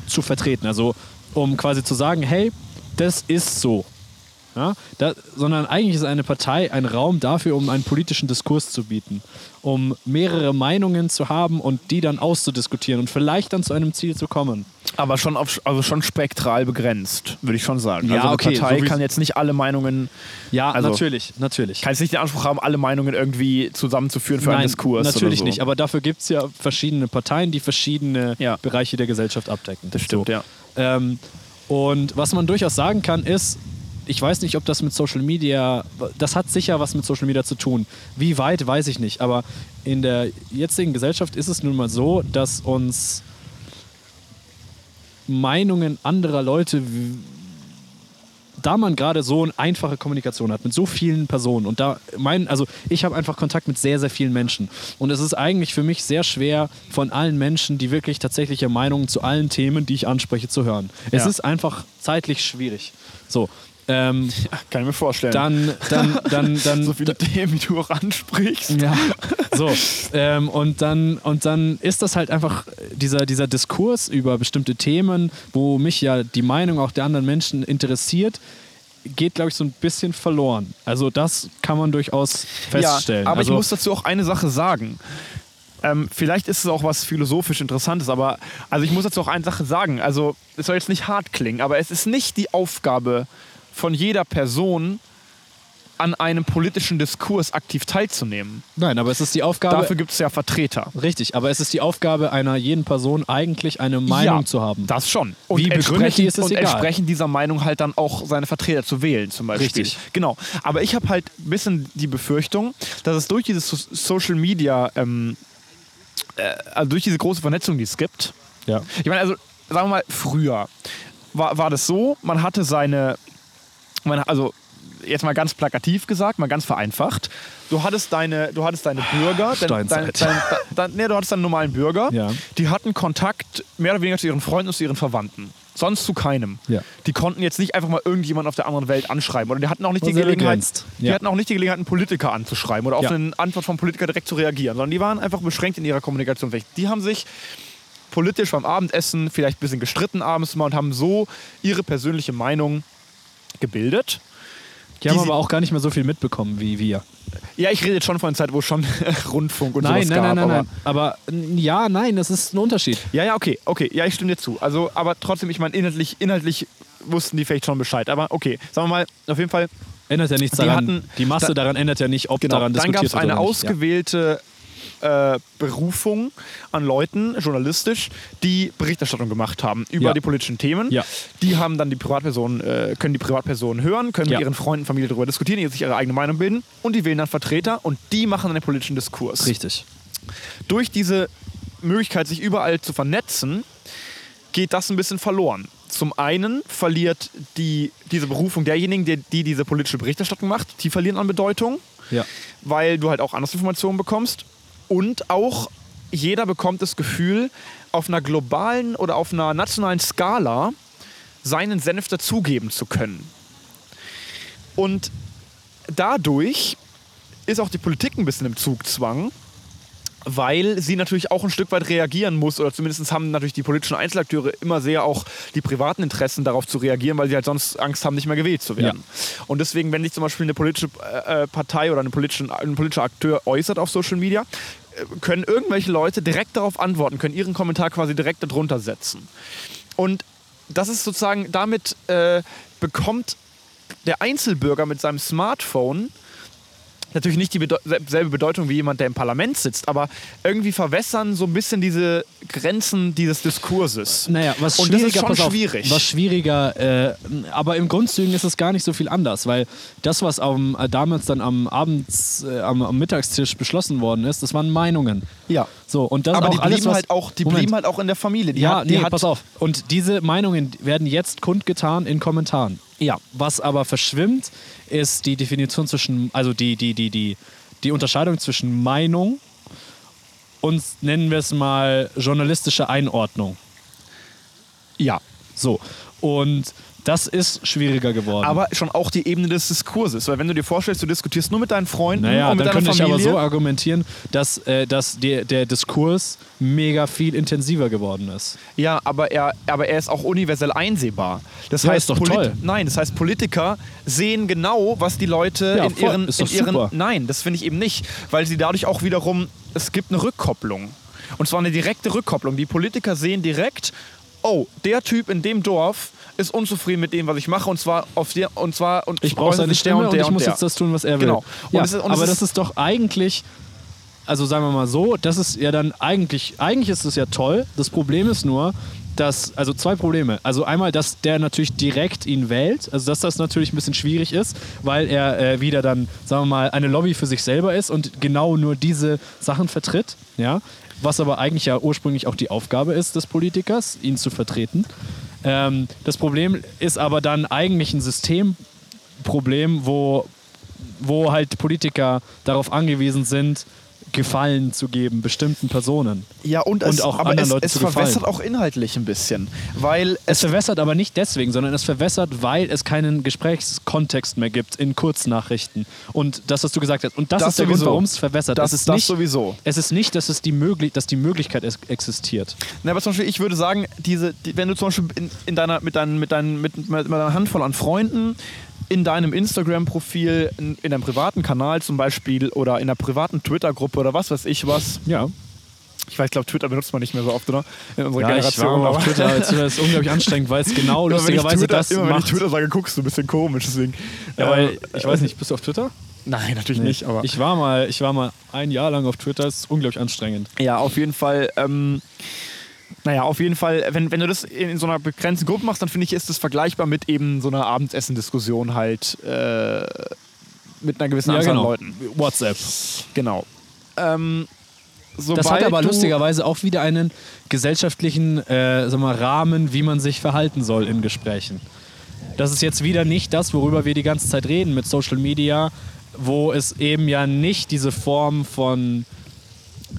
Speaker 2: zu vertreten. Also um quasi zu sagen, hey, das ist so. Ja? Da, sondern eigentlich ist eine Partei ein Raum dafür, um einen politischen Diskurs zu bieten, um mehrere Meinungen zu haben und die dann auszudiskutieren und vielleicht dann zu einem Ziel zu kommen.
Speaker 1: Aber schon, auf, also schon spektral begrenzt, würde ich schon sagen.
Speaker 2: Ja,
Speaker 1: also eine
Speaker 2: okay,
Speaker 1: Partei
Speaker 2: so
Speaker 1: kann jetzt nicht alle Meinungen,
Speaker 2: Ja,
Speaker 1: Also-
Speaker 2: natürlich, natürlich.
Speaker 1: kann jetzt nicht den Anspruch haben, alle Meinungen irgendwie zusammenzuführen für einen Diskurs.
Speaker 2: natürlich
Speaker 1: so.
Speaker 2: nicht, aber dafür gibt es ja verschiedene Parteien, die verschiedene
Speaker 1: Ja.
Speaker 2: Bereiche der Gesellschaft abdecken.
Speaker 1: Das stimmt,
Speaker 2: So.
Speaker 1: ja.
Speaker 2: Ähm, und was man durchaus sagen kann, ist, ich weiß nicht, ob das mit Social Media, das hat sicher was mit Social Media zu tun. Wie weit, weiß ich nicht. Aber in der jetzigen Gesellschaft ist es nun mal so, dass uns Meinungen anderer Leute, da man gerade so eine einfache Kommunikation hat mit so vielen Personen und da mein, also ich habe einfach Kontakt mit sehr, sehr vielen Menschen und es ist eigentlich für mich sehr schwer von allen Menschen die wirklich tatsächliche Meinungen zu allen Themen, die ich anspreche, zu hören. Es
Speaker 1: Ja.
Speaker 2: ist einfach zeitlich schwierig. So, ähm,
Speaker 1: Kann ich mir vorstellen.
Speaker 2: dann, dann, dann, dann,
Speaker 1: so viele Themen, wie du auch ansprichst.
Speaker 2: ja, so. Ähm, und, dann, und dann ist das halt einfach dieser, dieser Diskurs über bestimmte Themen, wo mich ja die Meinung auch der anderen Menschen interessiert, geht, glaube ich, so ein bisschen verloren. Also das kann man durchaus feststellen.
Speaker 1: Ja, aber
Speaker 2: also,
Speaker 1: ich muss dazu auch eine Sache sagen. Ähm, vielleicht ist es auch was philosophisch Interessantes, aber also ich muss dazu auch eine Sache sagen. Also es soll jetzt nicht hart klingen, aber es ist nicht die Aufgabe von jeder Person, an einem politischen Diskurs aktiv teilzunehmen.
Speaker 2: nein, aber es ist die Aufgabe.
Speaker 1: Dafür gibt es ja Vertreter.
Speaker 2: Richtig, aber es ist die Aufgabe einer jeden Person eigentlich eine Meinung
Speaker 1: ja,
Speaker 2: zu haben.
Speaker 1: Das schon. Und
Speaker 2: Wie begründet
Speaker 1: entsprechend,
Speaker 2: die ist es
Speaker 1: und
Speaker 2: egal.
Speaker 1: entsprechend dieser Meinung halt dann auch seine Vertreter zu wählen, zum Beispiel.
Speaker 2: Richtig.
Speaker 1: Genau. Aber ich habe halt ein bisschen die Befürchtung, dass es durch dieses so Social Media, ähm, äh, also durch diese große Vernetzung, die es gibt,
Speaker 2: Ja.
Speaker 1: ich meine, also sagen wir mal, früher war, war das so, man hatte seine, also jetzt mal ganz plakativ gesagt, mal ganz vereinfacht, du hattest deine, du hattest deine Bürger, dein, dein, dein, dein, nee, du hattest deinen normalen Bürger,
Speaker 2: Ja.
Speaker 1: die hatten Kontakt mehr oder weniger zu ihren Freunden und zu ihren Verwandten. Sonst zu keinem.
Speaker 2: Ja.
Speaker 1: Die konnten jetzt nicht einfach mal irgendjemanden auf der anderen Welt anschreiben. Oder die hatten auch nicht die Gelegenheit,
Speaker 2: begrenzt.
Speaker 1: die
Speaker 2: Ja.
Speaker 1: hatten auch nicht die Gelegenheit, einen Politiker anzuschreiben oder auf
Speaker 2: Ja.
Speaker 1: eine Antwort vom Politiker direkt zu reagieren, sondern die waren einfach beschränkt in ihrer Kommunikation. Die haben sich politisch beim Abendessen vielleicht ein bisschen gestritten abends mal und haben so ihre persönliche Meinung gebildet.
Speaker 2: Die haben
Speaker 1: Die-
Speaker 2: aber auch gar nicht mehr so viel mitbekommen wie wir.
Speaker 1: Ja, ich rede jetzt schon von einer Zeit, wo schon Rundfunk und
Speaker 2: Nein,
Speaker 1: sowas
Speaker 2: nein,
Speaker 1: gab.
Speaker 2: nein, nein,
Speaker 1: aber
Speaker 2: nein. Aber ja, nein, das ist ein Unterschied.
Speaker 1: Ja, ja, okay, okay. Ja, ich stimme dir zu. Also, aber trotzdem, ich meine, inhaltlich, inhaltlich wussten die vielleicht schon Bescheid. Aber okay, sagen wir mal, auf jeden Fall,
Speaker 2: Ändert ja nichts
Speaker 1: Die
Speaker 2: daran.
Speaker 1: hatten-
Speaker 2: die Masse
Speaker 1: da-
Speaker 2: daran ändert ja nicht, ob
Speaker 1: genau.
Speaker 2: daran
Speaker 1: Dann gab
Speaker 2: diskutiert
Speaker 1: es eine
Speaker 2: wird
Speaker 1: ausgewählte äh, Berufung an Leuten, journalistisch, die Berichterstattung gemacht haben über
Speaker 2: Ja.
Speaker 1: die politischen Themen.
Speaker 2: Ja.
Speaker 1: Die haben dann die Privatpersonen, äh, können die Privatpersonen hören, können mit ihren Freunden, Familie darüber diskutieren, die sich ihre eigene Meinung bilden und die wählen dann Vertreter und die machen dann den politischen Diskurs.
Speaker 2: Richtig.
Speaker 1: durch diese Möglichkeit, sich überall zu vernetzen, geht das ein bisschen verloren. Zum einen verliert die, diese Berufung derjenigen, die, die diese politische Berichterstattung macht, die verlieren an Bedeutung,
Speaker 2: Ja.
Speaker 1: weil du halt auch andere Informationen bekommst. Und auch jeder bekommt das Gefühl, auf einer globalen oder auf einer nationalen Skala seinen Senf dazugeben zu können. Und dadurch ist auch die Politik ein bisschen im Zugzwang, weil sie natürlich auch ein Stück weit reagieren muss oder zumindest haben natürlich die politischen Einzelakteure immer sehr auch die privaten Interessen darauf zu reagieren, weil sie halt sonst Angst haben, nicht mehr gewählt zu werden. Und deswegen, wenn sich zum Beispiel eine politische äh, Partei oder eine politische, ein politischer Akteur äußert auf Social Media, äh, können irgendwelche Leute direkt darauf antworten, können ihren Kommentar quasi direkt darunter setzen. Und das ist sozusagen, damit äh, bekommt der Einzelbürger mit seinem Smartphone natürlich nicht die Bedeu selbe Bedeutung wie jemand, der im Parlament sitzt, aber irgendwie verwässern so ein bisschen diese Grenzen dieses Diskurses.
Speaker 2: Naja, was
Speaker 1: Und das
Speaker 2: schwieriger,
Speaker 1: ist schon
Speaker 2: auf,
Speaker 1: schwierig.
Speaker 2: was schwieriger, äh, aber im Grundzügen ist es gar nicht so viel anders, weil das, was am, äh, damals dann am Abends, äh, am, am Mittagstisch beschlossen worden ist, das waren Meinungen.
Speaker 1: ja.
Speaker 2: So, und das
Speaker 1: Aber
Speaker 2: auch
Speaker 1: die
Speaker 2: alles,
Speaker 1: blieben,
Speaker 2: was,
Speaker 1: halt auch, die
Speaker 2: Moment.
Speaker 1: blieben halt auch in der Familie. Die
Speaker 2: ja,
Speaker 1: hat, die
Speaker 2: nee,
Speaker 1: hat,
Speaker 2: pass auf. Und diese Meinungen werden jetzt kundgetan in Kommentaren.
Speaker 1: Ja.
Speaker 2: Was aber verschwimmt, ist die Definition zwischen, also die, die, die, die, die Unterscheidung zwischen Meinung und nennen wir es mal journalistische Einordnung.
Speaker 1: Ja.
Speaker 2: So. Und Das ist schwieriger geworden.
Speaker 1: Aber schon auch die Ebene des Diskurses. Weil wenn du dir vorstellst, du diskutierst nur mit deinen Freunden
Speaker 2: naja,
Speaker 1: und mit
Speaker 2: dann
Speaker 1: deiner
Speaker 2: könnte ich aber
Speaker 1: Familie.
Speaker 2: so argumentieren, dass, äh, dass der, der Diskurs mega viel intensiver geworden ist.
Speaker 1: ja, aber er, aber er ist auch universell einsehbar. Das
Speaker 2: Ja,
Speaker 1: heißt,
Speaker 2: ist doch toll.
Speaker 1: Nein, das heißt, Politiker sehen genau, was die Leute
Speaker 2: Ja,
Speaker 1: in
Speaker 2: voll.
Speaker 1: ihren, in ihren. Nein, das finde ich eben nicht. Weil sie dadurch auch wiederum. Es gibt eine Rückkopplung. Und zwar eine direkte Rückkopplung. Die Politiker sehen direkt, oh, der Typ in dem Dorf ist unzufrieden mit dem, was ich mache, und zwar auf der, und zwar und
Speaker 2: Ich brauche seine Stimme und,
Speaker 1: der
Speaker 2: ich muss
Speaker 1: der.
Speaker 2: jetzt das tun, was er will.
Speaker 1: Genau. Und
Speaker 2: Ja,
Speaker 1: es ist- und es
Speaker 2: aber
Speaker 1: ist-
Speaker 2: das ist doch eigentlich, also sagen wir mal so, das ist ja dann eigentlich, eigentlich ist es ja toll. Das Problem ist nur, dass, also zwei Probleme. Also einmal, dass der natürlich direkt ihn wählt, also dass das natürlich ein bisschen schwierig ist, weil er äh, wieder dann, sagen wir mal, eine Lobby für sich selber ist und genau nur diese Sachen vertritt, ja. Was aber eigentlich ja ursprünglich auch die Aufgabe ist des Politikers, ihn zu vertreten. Ähm, das Problem ist aber dann eigentlich ein Systemproblem, wo, wo halt Politiker darauf angewiesen sind, Gefallen zu geben bestimmten Personen.
Speaker 1: Ja, und, es,
Speaker 2: Und auch
Speaker 1: aber
Speaker 2: anderen
Speaker 1: es,
Speaker 2: Leuten
Speaker 1: es
Speaker 2: zu gefallen.
Speaker 1: verwässert auch inhaltlich ein bisschen. Weil
Speaker 2: Es verwässert aber nicht deswegen, sondern es verwässert, weil es keinen Gesprächskontext mehr gibt in Kurznachrichten. Und das, was du gesagt hast. Und das,
Speaker 1: Das
Speaker 2: ist der
Speaker 1: sowieso.
Speaker 2: Grund, warum es verwässert.
Speaker 1: Das-
Speaker 2: es ist
Speaker 1: das
Speaker 2: nicht,
Speaker 1: sowieso.
Speaker 2: Es ist nicht, dass, es die, möglich dass die Möglichkeit es existiert.
Speaker 1: Na, aber zum Beispiel, ich würde sagen, diese, die, wenn du zum Beispiel in, in deiner, mit, deinen, mit, deinen, mit, mit einer Handvoll an Freunden in deinem Instagram-Profil, in, in deinem privaten Kanal zum Beispiel oder in einer privaten Twitter-Gruppe oder was weiß ich was.
Speaker 2: Ja.
Speaker 1: Ich weiß, ich glaube, Twitter benutzt man nicht mehr so oft, oder? In unserer
Speaker 2: Ja, ich war
Speaker 1: Generation.
Speaker 2: auf Twitter. Twitter ist unglaublich anstrengend, weil es genau
Speaker 1: Immer
Speaker 2: lustigerweise
Speaker 1: Twitter,
Speaker 2: das
Speaker 1: immer wenn ich
Speaker 2: macht.
Speaker 1: Twitter sage, guckst du ein bisschen komisch. Deswegen,
Speaker 2: Ja,
Speaker 1: äh,
Speaker 2: weil, ich weiß nicht, bist du auf Twitter?
Speaker 1: Nein, natürlich nicht. Aber
Speaker 2: Ich war, mal, ich war mal ein Jahr lang auf Twitter, das ist unglaublich anstrengend.
Speaker 1: Ja, auf jeden Fall. Ähm, naja, auf jeden Fall, wenn, wenn du das in, in so einer begrenzten Gruppe machst, dann finde ich, ist das vergleichbar mit eben so einer Abendessen-Diskussion halt äh, mit einer gewissen Anzahl an Leuten.
Speaker 2: WhatsApp.
Speaker 1: Genau. Ähm,
Speaker 2: Das hat aber lustigerweise auch wieder einen gesellschaftlichen äh, sag mal, Rahmen, wie man sich verhalten soll in Gesprächen. Das ist jetzt wieder nicht das, worüber wir die ganze Zeit reden mit Social Media, wo es eben ja nicht diese Form von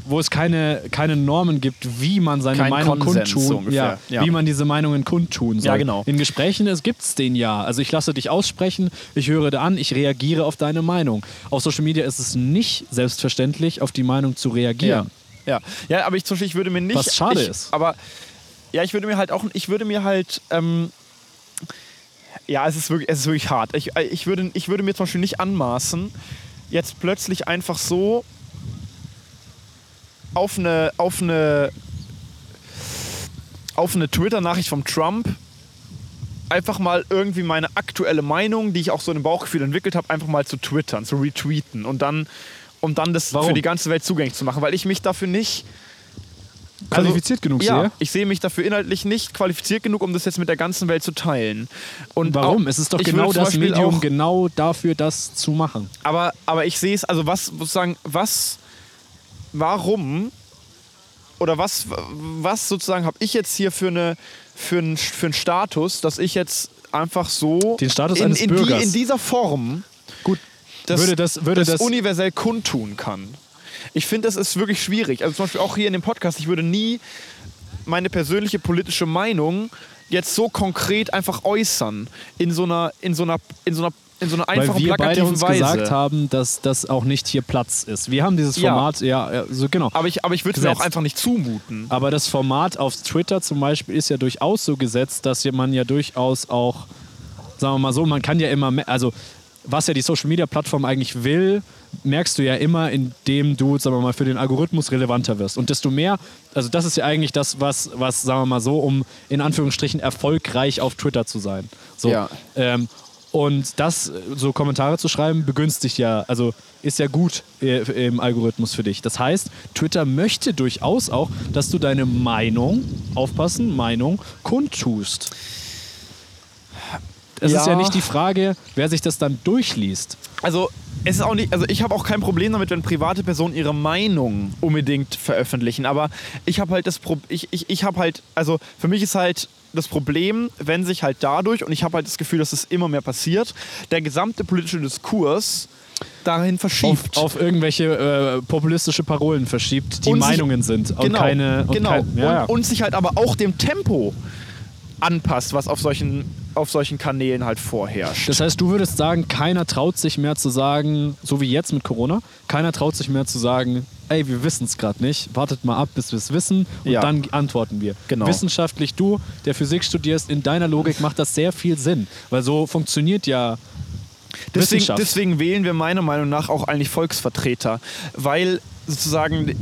Speaker 2: wo es keine, keine Normen gibt, wie man seine
Speaker 1: Kein
Speaker 2: Meinung
Speaker 1: Konsens,
Speaker 2: kundtun,
Speaker 1: so ungefähr.
Speaker 2: ja,
Speaker 1: Ja.
Speaker 2: wie man diese Meinungen kundtun soll.
Speaker 1: Ja, genau.
Speaker 2: In Gesprächen gibt es den ja. Also ich lasse dich aussprechen, ich höre dir an, ich reagiere auf deine Meinung. Auf Social Media ist es nicht selbstverständlich, auf die Meinung zu
Speaker 1: Ja.
Speaker 2: reagieren.
Speaker 1: Ja. ja, aber ich zum Beispiel, ich würde mir nicht.
Speaker 2: Was schade
Speaker 1: ich,
Speaker 2: ist.
Speaker 1: Aber ja, ich würde mir halt auch, ich würde mir halt, ähm, ja, es ist wirklich, es ist wirklich hart. Ich, äh, ich, würde, ich würde mir zum Beispiel nicht anmaßen, jetzt plötzlich einfach so auf eine, auf eine, auf eine Twitter-Nachricht vom Trump einfach mal irgendwie meine aktuelle Meinung, die ich auch so im Bauchgefühl entwickelt habe, einfach mal zu twittern, zu retweeten und dann, um dann das
Speaker 2: Warum?
Speaker 1: für die ganze Welt zugänglich zu machen, weil ich mich dafür nicht
Speaker 2: Qualifiziert genug
Speaker 1: ja,
Speaker 2: sehe.
Speaker 1: ich sehe mich dafür inhaltlich nicht qualifiziert genug, um das jetzt mit der ganzen Welt zu teilen. Und
Speaker 2: Warum?
Speaker 1: auch-
Speaker 2: es ist doch genau das Medium
Speaker 1: Auch,
Speaker 2: genau dafür, das zu machen.
Speaker 1: aber, aber ich sehe es, also was sozusagen, was, warum oder was, was sozusagen habe ich jetzt hier für, eine, für, einen, für einen Status, dass ich jetzt einfach so
Speaker 2: Den Status
Speaker 1: in,
Speaker 2: eines
Speaker 1: in,
Speaker 2: Bürgers.
Speaker 1: Die, in dieser Form
Speaker 2: Gut,
Speaker 1: das,
Speaker 2: würde das, würde das,
Speaker 1: universell kundtun kann. Ich finde, das ist wirklich schwierig. Also zum Beispiel auch hier in dem Podcast, ich würde nie meine persönliche politische Meinung jetzt so konkret einfach äußern in so einer, in so einer, in so einer, in so einer
Speaker 2: weil
Speaker 1: einfachen,
Speaker 2: wir beide uns
Speaker 1: Weise.
Speaker 2: gesagt haben, dass das auch nicht hier Platz ist. Wir haben dieses. Format, ja, ja so genau.
Speaker 1: aber ich, aber ich würde es auch einfach nicht zumuten.
Speaker 2: Aber das Format auf Twitter zum Beispiel ist ja durchaus so gesetzt, dass man ja durchaus auch, sagen wir mal so, man kann ja immer, mehr, also was ja die Social Media Plattform eigentlich will, merkst du ja immer, indem du, sagen wir mal, für den Algorithmus relevanter wirst. Und desto mehr, also das ist ja eigentlich das, was, was sagen wir mal so, um in Anführungsstrichen erfolgreich auf Twitter zu sein. So.
Speaker 1: Ja.
Speaker 2: Ähm, und das, so Kommentare zu schreiben, begünstigt ja, also ist ja gut äh, im Algorithmus für dich. Das heißt, Twitter möchte durchaus auch, dass du deine Meinung, aufpassen, Meinung, kundtust. Es ist ja
Speaker 1: Ja.
Speaker 2: nicht die Frage, wer sich das dann durchliest.
Speaker 1: Also es ist auch nicht, also ich habe auch kein Problem damit, wenn private Personen ihre Meinung unbedingt veröffentlichen. Aber ich habe halt das Pro ich, ich, ich habe halt, also für mich ist halt das Problem, wenn sich halt dadurch, und ich habe halt das Gefühl, dass es immer mehr passiert, der gesamte politische Diskurs dahin
Speaker 2: Auf,
Speaker 1: verschiebt.
Speaker 2: auf irgendwelche äh, populistische Parolen verschiebt, die
Speaker 1: Und sich-
Speaker 2: Meinungen sind. Und
Speaker 1: genau,
Speaker 2: keine, und
Speaker 1: genau.
Speaker 2: Kein, ja.
Speaker 1: Und, und sich halt aber auch dem Tempo anpasst, was auf solchen auf solchen Kanälen halt vorherrscht.
Speaker 2: Das heißt, du würdest sagen, keiner traut sich mehr zu sagen, so wie jetzt mit Corona, keiner traut sich mehr zu sagen, ey, wir wissen es gerade nicht, wartet mal ab, bis wir es wissen und
Speaker 1: Ja.
Speaker 2: dann antworten wir.
Speaker 1: Genau.
Speaker 2: Wissenschaftlich, du, der Physik studierst, in deiner Logik macht das sehr viel Sinn, weil so funktioniert ja
Speaker 1: Deswegen, deswegen wählen wir meiner Meinung nach auch eigentlich Volksvertreter, weil sozusagen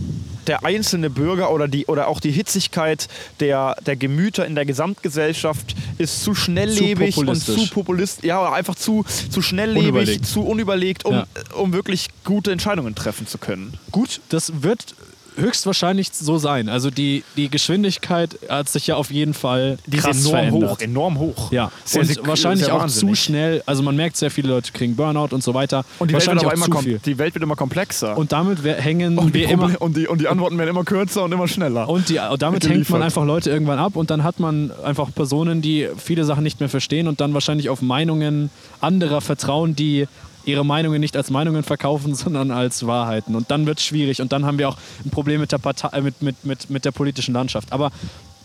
Speaker 1: der einzelne Bürger oder, die, oder auch die Hitzigkeit der, der Gemüter in der Gesamtgesellschaft ist zu schnelllebig und
Speaker 2: populistisch.
Speaker 1: zu populist, ja, oder einfach zu, zu schnelllebig,
Speaker 2: Unüberlegt.
Speaker 1: zu unüberlegt, um,
Speaker 2: Ja.
Speaker 1: um wirklich gute Entscheidungen treffen zu können.
Speaker 2: Gut, das wird höchstwahrscheinlich so sein. Also die, die Geschwindigkeit hat sich ja auf jeden Fall
Speaker 1: Die ist
Speaker 2: krass
Speaker 1: enorm
Speaker 2: verändert.
Speaker 1: hoch, enorm hoch.
Speaker 2: Ja,
Speaker 1: Sehr,
Speaker 2: und
Speaker 1: sehr-
Speaker 2: wahrscheinlich
Speaker 1: sehr
Speaker 2: auch
Speaker 1: wahnsinnig.
Speaker 2: zu schnell. Also man merkt, sehr viele Leute kriegen Burnout und so weiter.
Speaker 1: Und die Welt, wird
Speaker 2: auch
Speaker 1: immer
Speaker 2: zu
Speaker 1: kom-
Speaker 2: viel.
Speaker 1: die Welt wird immer komplexer.
Speaker 2: Und damit hängen
Speaker 1: und, die
Speaker 2: wir immer
Speaker 1: und, die, und die Antworten werden immer kürzer und immer schneller.
Speaker 2: und, die, und damit hängt man einfach Leute irgendwann ab und dann hat man einfach Personen, die viele Sachen nicht mehr verstehen und dann wahrscheinlich auf Meinungen anderer vertrauen, die ihre Meinungen nicht als Meinungen verkaufen, sondern als Wahrheiten. Und dann wird es schwierig und dann haben wir auch ein Problem mit der, Partei, äh, mit, mit, mit, mit der politischen Landschaft. Aber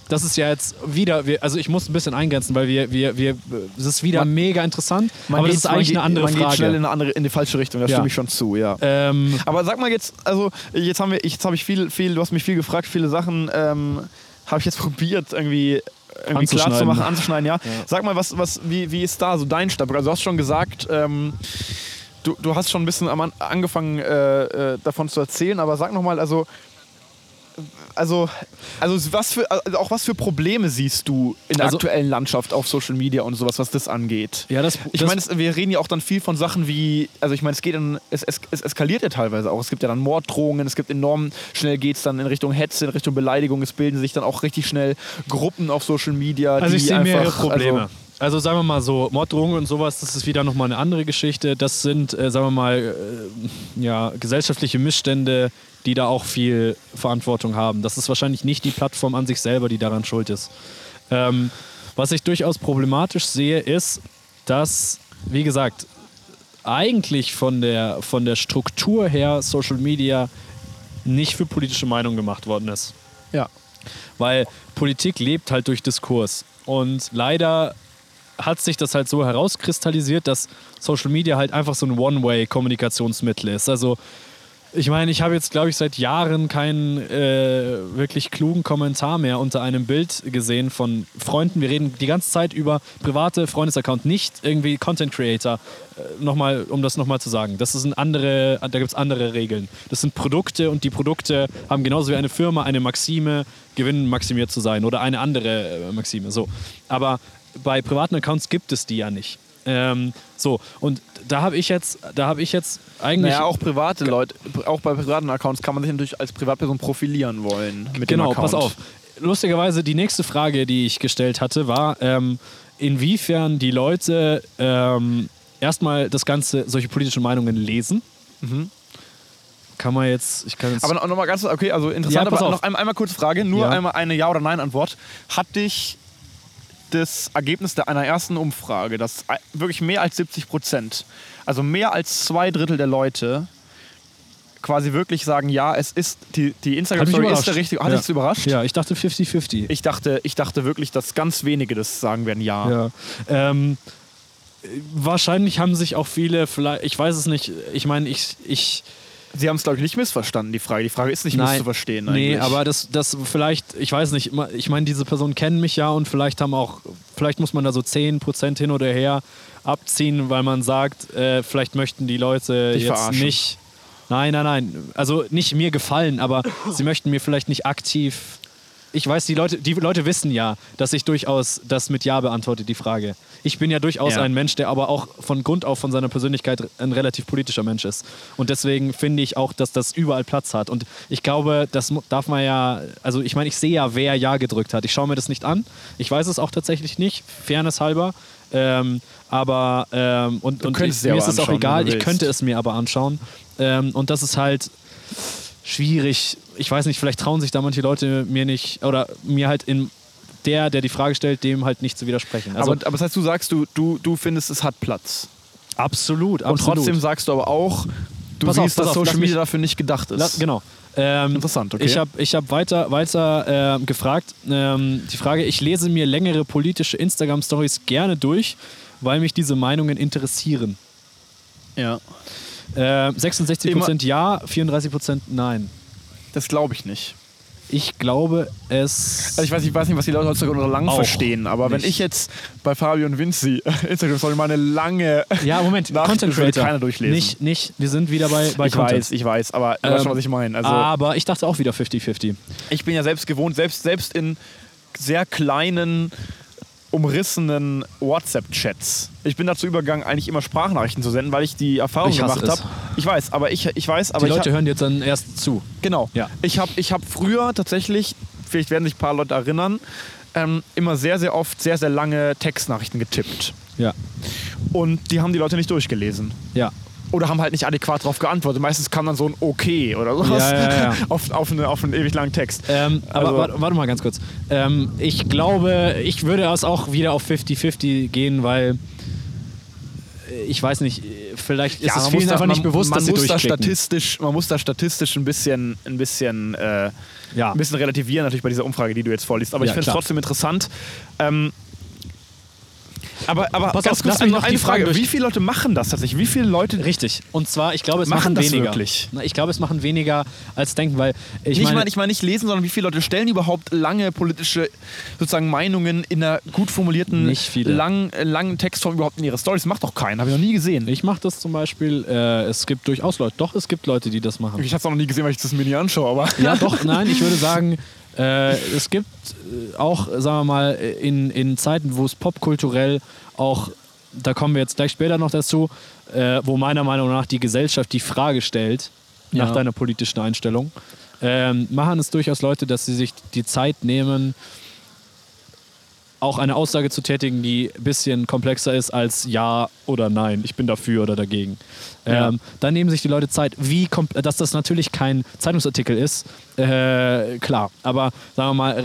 Speaker 2: das ist ja jetzt wieder, wir, also ich muss ein bisschen eingrenzen, weil wir, wir, wir, es ist wieder
Speaker 1: Man-
Speaker 2: mega interessant,
Speaker 1: Man
Speaker 2: aber das
Speaker 1: geht-
Speaker 2: ist eigentlich
Speaker 1: man
Speaker 2: eine andere
Speaker 1: geht, man
Speaker 2: Frage.
Speaker 1: geht schnell in, eine andere, in die falsche Richtung, da
Speaker 2: Ja.
Speaker 1: stimme ich schon zu, ja.
Speaker 2: ähm,
Speaker 1: Aber sag mal jetzt, also jetzt haben wir, jetzt habe ich viel, viel, du hast mich viel gefragt, viele Sachen ähm, habe ich jetzt probiert irgendwie, irgendwie klar zu
Speaker 2: Anzuschneiden.
Speaker 1: machen, anzuschneiden, ja. Sag mal, was, was, wie, wie ist da so dein Standpunkt? Also du hast schon gesagt, ähm, du, du hast schon ein bisschen angefangen äh, äh, davon zu erzählen, aber sag nochmal, also also, also was für, also auch was für Probleme siehst du in der
Speaker 2: Also-
Speaker 1: aktuellen Landschaft auf Social Media und sowas, was das angeht?
Speaker 2: ja, das,
Speaker 1: Ich meine, es- wir reden ja auch dann viel von Sachen wie, also ich meine, es geht dann, es, es, es eskaliert ja teilweise auch. Es gibt ja dann Morddrohungen, es gibt enorm, schnell geht es dann in Richtung Hetze, in Richtung Beleidigung. Es bilden sich dann auch richtig schnell Gruppen auf Social Media.
Speaker 2: Also
Speaker 1: die
Speaker 2: ich sehe
Speaker 1: einfach,
Speaker 2: mehrere Probleme.
Speaker 1: Also,
Speaker 2: Also, sagen wir mal so, Morddrohungen und sowas, das ist wieder nochmal eine andere Geschichte. Das sind, äh, sagen wir mal, äh, ja, gesellschaftliche Missstände, die da auch viel Verantwortung haben. Das ist wahrscheinlich nicht die Plattform an sich selber, die daran schuld ist. Ähm, was ich durchaus problematisch sehe, ist, dass, wie gesagt, eigentlich von der, von der Struktur her Social Media nicht für politische Meinung gemacht worden ist.
Speaker 1: ja.
Speaker 2: Weil Politik lebt halt durch Diskurs. Und leider hat sich das halt so herauskristallisiert, dass Social Media halt einfach so ein One-Way-Kommunikationsmittel ist. Also ich meine, ich habe jetzt, glaube ich, seit Jahren keinen äh, wirklich klugen Kommentar mehr unter einem Bild gesehen von Freunden. Wir reden die ganze Zeit über private Freundesaccount, nicht irgendwie Content Creator. Äh, nochmal, um das nochmal zu sagen. Das sind andere, da gibt es andere Regeln. Das sind Produkte und die Produkte haben genauso wie eine Firma eine Maxime, gewinnmaximiert zu sein oder eine andere äh, Maxime. So. Aber bei privaten Accounts gibt es die ja nicht. Ähm, so, und da habe ich jetzt, da habe ich jetzt eigentlich.
Speaker 1: Naja, auch private Leute, auch bei privaten Accounts kann man sich natürlich als Privatperson profilieren wollen. Mit
Speaker 2: Genau, pass auf. Lustigerweise, die nächste Frage, die ich gestellt hatte, war, ähm, inwiefern die Leute ähm, erstmal das Ganze, solche politischen Meinungen lesen. Kann man jetzt, ich kann jetzt.
Speaker 1: Aber noch, noch mal ganz, okay, also interessant,
Speaker 2: Ja,
Speaker 1: aber
Speaker 2: auf.
Speaker 1: noch einmal, einmal kurz Frage, nur
Speaker 2: Ja.
Speaker 1: einmal eine Ja- oder Nein-Antwort. Hat dich das Ergebnis der, einer ersten Umfrage, dass wirklich mehr als 70 Prozent, also mehr als zwei Drittel der Leute quasi wirklich sagen, ja, es ist, die, die Instagram-Story ist der richtige, hat
Speaker 2: Ja.
Speaker 1: dich das überrascht?
Speaker 2: ja, ich dachte 50-50.
Speaker 1: Ich dachte, ich dachte wirklich, dass ganz wenige das sagen werden, ja.
Speaker 2: Ja. Ähm, wahrscheinlich haben sich auch viele, vielleicht, ich weiß es nicht, ich meine, ich, ich,
Speaker 1: Sie haben es, glaube ich, nicht missverstanden, die Frage. Die Frage ist nicht misszuverstehen
Speaker 2: Nee,
Speaker 1: eigentlich.
Speaker 2: aber das, das vielleicht, ich weiß nicht, ich meine, diese Personen kennen mich ja und vielleicht haben auch, vielleicht muss man da so 10% hin oder her abziehen, weil man sagt, äh, vielleicht möchten die Leute
Speaker 1: Dich
Speaker 2: jetzt
Speaker 1: verarschen.
Speaker 2: nicht. Nein, nein, nein. Also nicht mir gefallen, aber sie möchten mir vielleicht nicht aktiv. Ich weiß, die Leute, die Leute wissen ja, dass ich durchaus das mit Ja beantworte, die Frage. Ich bin ja durchaus
Speaker 1: Ja.
Speaker 2: ein Mensch, der aber auch von Grund auf von seiner Persönlichkeit ein relativ politischer Mensch ist. Und deswegen finde ich auch, dass das überall Platz hat. Und ich glaube, das darf man ja, also ich meine, ich sehe ja, wer Ja gedrückt hat. Ich schaue mir das nicht an. Ich weiß es auch tatsächlich nicht, fairness halber. Ähm, aber, ähm, und, und ich, mir ist es auch egal, ich könnte es mir aber anschauen. Ähm, und das ist halt schwierig. Ich weiß nicht, vielleicht trauen sich da manche Leute mir nicht, oder mir halt in der, der die Frage stellt, dem halt nicht zu widersprechen. Also
Speaker 1: aber, aber das heißt, du sagst, du, du, du findest, es hat Platz.
Speaker 2: absolut,
Speaker 1: Und
Speaker 2: absolut.
Speaker 1: trotzdem sagst du aber auch, du
Speaker 2: Pass auf,
Speaker 1: siehst,
Speaker 2: pass
Speaker 1: dass
Speaker 2: auf,
Speaker 1: Social
Speaker 2: lass
Speaker 1: Media dafür nicht gedacht ist.
Speaker 2: La genau. Ähm,
Speaker 1: Interessant, okay.
Speaker 2: Ich habe ich hab weiter, weiter äh, gefragt. Ähm, die Frage: Ich lese mir längere politische Instagram-Stories gerne durch, weil mich diese Meinungen interessieren.
Speaker 1: Ja.
Speaker 2: Äh, 66% ja, 34% nein.
Speaker 1: Das glaube ich nicht.
Speaker 2: Ich glaube, es.
Speaker 1: Also ich weiß, ich weiß nicht, was die Leute heutzutage unter lang verstehen, aber wenn
Speaker 2: nicht.
Speaker 1: ich jetzt bei Fabio und Vinci Instagram Story mal eine lange
Speaker 2: ja, Moment, Content Creator.
Speaker 1: keiner durchlesen.
Speaker 2: Nicht, nicht, wir sind wieder bei, bei
Speaker 1: ich
Speaker 2: Content.
Speaker 1: weiß, ich weiß, aber du
Speaker 2: Ähm,
Speaker 1: weißt schon, was ich meine. Also
Speaker 2: aber ich dachte auch wieder 50-50.
Speaker 1: ich bin ja selbst gewohnt, selbst, selbst in sehr kleinen, umrissenen WhatsApp-Chats. Ich bin dazu übergegangen, eigentlich immer Sprachnachrichten zu senden, weil ich die Erfahrung
Speaker 2: Ich
Speaker 1: gemacht habe. Ich weiß, aber ich, ich weiß, aber
Speaker 2: Die Leute hören jetzt dann erst zu.
Speaker 1: Genau.
Speaker 2: Ja.
Speaker 1: Ich habe ich hab früher tatsächlich, vielleicht werden sich ein paar Leute erinnern, ähm, immer sehr, sehr oft sehr, sehr lange Textnachrichten getippt.
Speaker 2: Ja.
Speaker 1: Und die haben die Leute nicht durchgelesen.
Speaker 2: Ja.
Speaker 1: Oder haben halt nicht adäquat darauf geantwortet. Meistens kam dann so ein Okay oder sowas
Speaker 2: Ja, ja, ja.
Speaker 1: auf, auf, eine, auf einen ewig langen Text.
Speaker 2: Ähm, aber
Speaker 1: Also-
Speaker 2: warte, warte mal ganz kurz. Ähm, ich glaube, ich würde es auch wieder auf 50-50 gehen, weil ich weiß nicht, vielleicht ist es vielen
Speaker 1: muss da-
Speaker 2: einfach nicht bewusst,
Speaker 1: man
Speaker 2: dass sie
Speaker 1: muss da statistisch, Man muss da statistisch ein bisschen, ein bisschen, äh, ein bisschen relativieren, natürlich bei dieser Umfrage, die du jetzt vorliest. Aber ich finde es trotzdem interessant. Ähm, aber aber
Speaker 2: Pass
Speaker 1: ganz
Speaker 2: auf,
Speaker 1: kurz noch eine
Speaker 2: die Frage
Speaker 1: Wie viele Leute machen das tatsächlich? Wie viele Leute
Speaker 2: Richtig. Und zwar, ich glaube, es
Speaker 1: Machen
Speaker 2: machen,
Speaker 1: das
Speaker 2: weniger.
Speaker 1: wirklich?
Speaker 2: Ich glaube, es machen weniger als denken, weil ich meine,
Speaker 1: meine, ich meine nicht lesen, sondern wie viele Leute stellen überhaupt lange politische sozusagen Meinungen in einer gut formulierten,
Speaker 2: Nicht viele.
Speaker 1: Lang, äh, langen Textform überhaupt in ihre Stories? Macht doch keinen, habe ich noch nie gesehen.
Speaker 2: ich mache das zum Beispiel, äh, es gibt durchaus Leute, doch, es gibt Leute, die das machen.
Speaker 1: Ich habe es noch nie gesehen, weil ich das mir nie anschaue, aber
Speaker 2: Ja, doch, nein, ich würde sagen, äh, es gibt äh, auch, sagen wir mal, in, in Zeiten, wo es popkulturell auch, da kommen wir jetzt gleich später noch dazu, äh, wo meiner Meinung nach die Gesellschaft die Frage stellt nach
Speaker 1: Ja.
Speaker 2: deiner politischen Einstellung, ähm, machen es durchaus Leute, dass sie sich die Zeit nehmen, auch eine Aussage zu tätigen, die ein bisschen komplexer ist als Ja oder Nein, ich bin dafür oder dagegen.
Speaker 1: Ja.
Speaker 2: Ähm, dann nehmen sich die Leute Zeit. Wie dass das natürlich kein Zeitungsartikel ist, äh, klar. Aber sagen wir mal, r-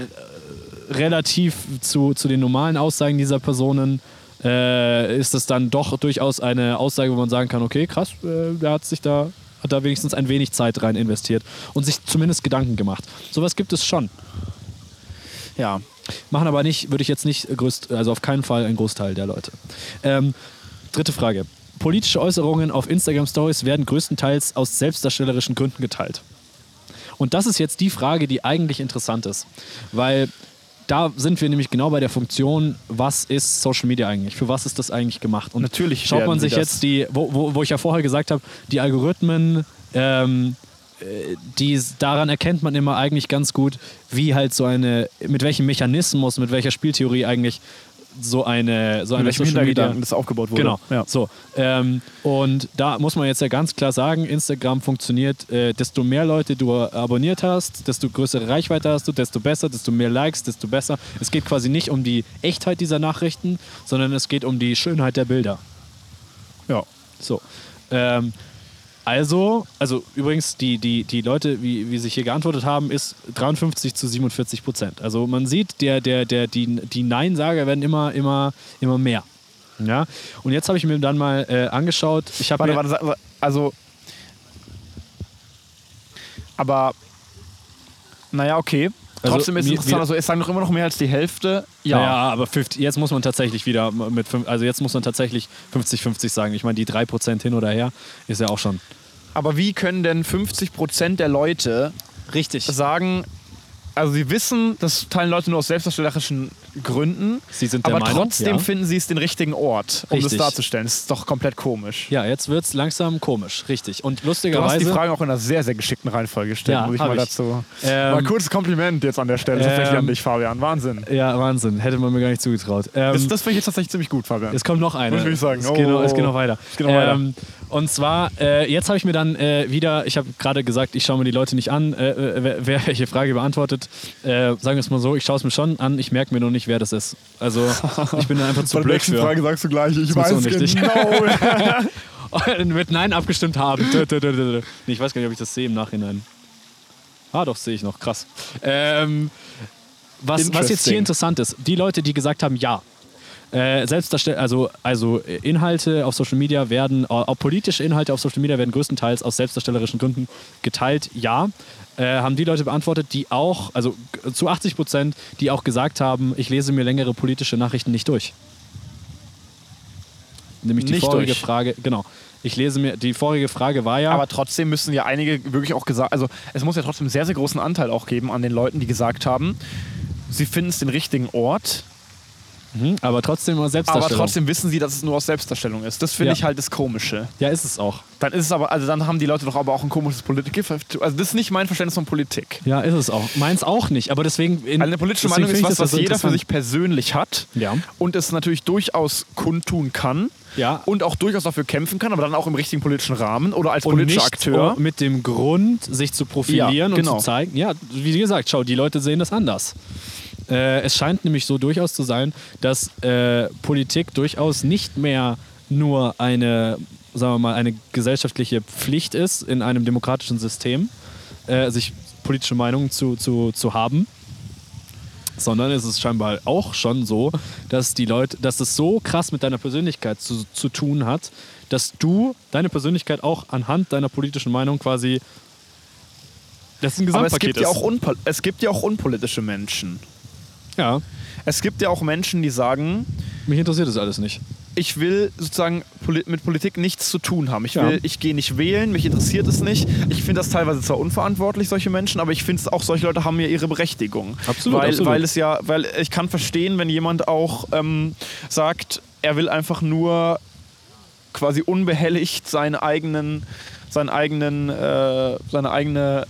Speaker 2: relativ zu, zu den normalen Aussagen dieser Personen äh, ist es dann doch durchaus eine Aussage, wo man sagen kann, okay, krass, äh, der hat sich da hat da wenigstens ein wenig Zeit rein investiert und sich zumindest Gedanken gemacht. Sowas gibt es schon.
Speaker 1: ja.
Speaker 2: Machen aber nicht, würde ich jetzt nicht größt, also auf keinen Fall ein Großteil der Leute. Ähm, dritte Frage. Politische Äußerungen auf Instagram Stories werden größtenteils aus selbstdarstellerischen Gründen geteilt. Und das ist jetzt die Frage, die eigentlich interessant ist, weil da sind wir nämlich genau bei der Funktion, was ist Social Media eigentlich? Für was ist das eigentlich gemacht? Und
Speaker 1: Natürlich
Speaker 2: schaut man sich jetzt die, wo, wo, wo ich ja vorher gesagt habe, die Algorithmen, ähm, äh, die daran erkennt man immer eigentlich ganz gut, wie halt so eine, mit welchem Mechanismus, mit welcher Spieltheorie eigentlich so eine, so
Speaker 1: Mit
Speaker 2: eine Social Media
Speaker 1: das aufgebaut wurde.
Speaker 2: Genau.
Speaker 1: Ja.
Speaker 2: So. Ähm, und da muss man jetzt ja ganz klar sagen, Instagram funktioniert, äh, desto mehr Leute du abonniert hast, desto größere Reichweite hast du, desto besser, desto mehr Likes, desto besser. Es geht quasi nicht um die Echtheit dieser Nachrichten, sondern es geht um die Schönheit der Bilder.
Speaker 1: ja.
Speaker 2: So. Ähm, also, also übrigens, die, die, die Leute, wie, wie sich hier geantwortet haben, ist 53 zu 47 Prozent. Also man sieht, der, der, der, die, die Nein-Sager werden immer, immer, immer mehr. Ja? Und jetzt habe ich mir dann mal äh, angeschaut. Ich habe
Speaker 1: Warte,
Speaker 2: mir,
Speaker 1: warte, also. Aber. Naja, okay.
Speaker 2: Also,
Speaker 1: Trotzdem ist es interessant.
Speaker 2: mir-
Speaker 1: Also, es sagen doch immer noch mehr als die Hälfte. Ja.
Speaker 2: ja, aber 50, jetzt muss man tatsächlich wieder mit, also jetzt muss man tatsächlich 50-50 sagen. Ich meine, die 3 Prozent hin oder her ist ja auch schon.
Speaker 1: Aber wie können denn 50% der Leute
Speaker 2: Richtig.
Speaker 1: sagen, also sie wissen, das teilen Leute nur aus selbstdarstellerischen Gründen,
Speaker 2: Sie sind der
Speaker 1: aber
Speaker 2: Meinung,
Speaker 1: trotzdem
Speaker 2: ja.
Speaker 1: finden sie es den richtigen Ort, um
Speaker 2: Richtig.
Speaker 1: das darzustellen. Das ist doch komplett komisch.
Speaker 2: Ja, jetzt wird es langsam komisch. Richtig. Und
Speaker 1: Du hast
Speaker 2: lustigerweise.
Speaker 1: die Fragen auch in einer sehr, sehr geschickten Reihenfolge gestellt,
Speaker 2: Ja,
Speaker 1: muss ich mal
Speaker 2: ich.
Speaker 1: dazu.
Speaker 2: Ähm,
Speaker 1: mal ein kurzes Kompliment jetzt an der Stelle, tatsächlich
Speaker 2: ähm,
Speaker 1: an dich, Fabian. Wahnsinn.
Speaker 2: Ja, Wahnsinn. Hätte man mir gar nicht zugetraut. Ähm,
Speaker 1: Das, das finde ich jetzt tatsächlich ziemlich gut, Fabian.
Speaker 2: es kommt noch eine.
Speaker 1: Muss ich sagen.
Speaker 2: Es geht, noch,
Speaker 1: Oh.
Speaker 2: es geht noch weiter.
Speaker 1: Es geht noch weiter.
Speaker 2: Und zwar, äh, jetzt habe ich mir dann äh, wieder, ich habe gerade gesagt, ich schaue mir die Leute nicht an, äh, äh, wer, wer welche Frage beantwortet. Äh, sagen wir es mal so, ich schaue es mir schon an, ich merke mir noch nicht, wer das ist. Also, ich bin da einfach zu
Speaker 1: Bei
Speaker 2: blöd für.
Speaker 1: Frage sagst du gleich, ich weiß
Speaker 2: unwichtig.
Speaker 1: genau.
Speaker 2: mit Nein abgestimmt haben. Nee, ich weiß gar nicht, ob ich das sehe im Nachhinein. Ah, doch, sehe ich noch. Krass. Ähm, was, was jetzt hier interessant ist, die Leute, die gesagt haben Ja, Äh, Selbstdarstell also, also äh, Inhalte auf Social Media werden, äh, auch politische Inhalte auf Social Media werden größtenteils aus selbstdarstellerischen Gründen geteilt, ja. Äh, haben die Leute beantwortet, die auch, also zu 80 Prozent, die auch gesagt haben, ich lese mir längere politische Nachrichten nicht durch. Nämlich die
Speaker 1: Nicht
Speaker 2: vorige
Speaker 1: durch.
Speaker 2: Frage, genau. Ich lese mir, die vorige Frage war ja.
Speaker 1: Aber trotzdem müssen ja einige wirklich auch gesagt, also es muss ja trotzdem einen sehr, sehr großen Anteil auch geben an den Leuten, die gesagt haben, sie finden es den richtigen Ort,
Speaker 2: Mhm, aber trotzdem
Speaker 1: aber
Speaker 2: Selbstdarstellung.
Speaker 1: trotzdem wissen sie, dass es nur aus Selbstdarstellung ist. Das finde
Speaker 2: Ja.
Speaker 1: ich halt das Komische.
Speaker 2: Ja, ist es auch.
Speaker 1: Dann ist es aber, also dann haben die Leute doch aber auch ein komisches Politik. Also das ist nicht mein Verständnis von Politik.
Speaker 2: Ja, ist es auch. Meins auch nicht, aber deswegen. In,
Speaker 1: Also eine politische Meinung ist was, was
Speaker 2: so
Speaker 1: jeder für sich persönlich hat
Speaker 2: Ja.
Speaker 1: und es natürlich durchaus kundtun kann
Speaker 2: Ja.
Speaker 1: und auch durchaus dafür kämpfen kann, aber dann auch im richtigen politischen Rahmen oder als
Speaker 2: Und
Speaker 1: politischer Akteur.
Speaker 2: mit dem Grund, sich zu profilieren
Speaker 1: Ja, genau.
Speaker 2: und zu zeigen. Ja, wie gesagt, schau, die Leute sehen das anders. Äh, es scheint nämlich so durchaus zu sein, dass äh, Politik durchaus nicht mehr nur eine, sagen wir mal, eine gesellschaftliche Pflicht ist in einem demokratischen System, äh, sich politische Meinungen zu, zu, zu haben, sondern es ist scheinbar auch schon so, dass die Leute, dass es so krass mit deiner Persönlichkeit zu, zu tun hat, dass du deine Persönlichkeit auch anhand deiner politischen Meinung quasi das ist ein
Speaker 1: aber es
Speaker 2: Gesamtpaket
Speaker 1: gibt, ja
Speaker 2: ist.
Speaker 1: auch unpol- es gibt ja auch unpolitische Menschen.
Speaker 2: Ja,
Speaker 1: Es gibt ja auch Menschen, die sagen,
Speaker 2: mich interessiert das alles nicht.
Speaker 1: ich will sozusagen poli mit Politik nichts zu tun haben. Ich,
Speaker 2: Ja.
Speaker 1: will, ich gehe nicht wählen, mich interessiert es nicht. Ich finde das teilweise zwar unverantwortlich, solche Menschen, aber ich finde es auch, solche Leute haben ja ihre Berechtigung.
Speaker 2: Absolut,
Speaker 1: weil,
Speaker 2: absolut.
Speaker 1: Weil es ja, weil ich kann verstehen, wenn jemand auch ähm, sagt, er will einfach nur quasi unbehelligt seinen eigenen seinen eigenen, äh, seine eigene,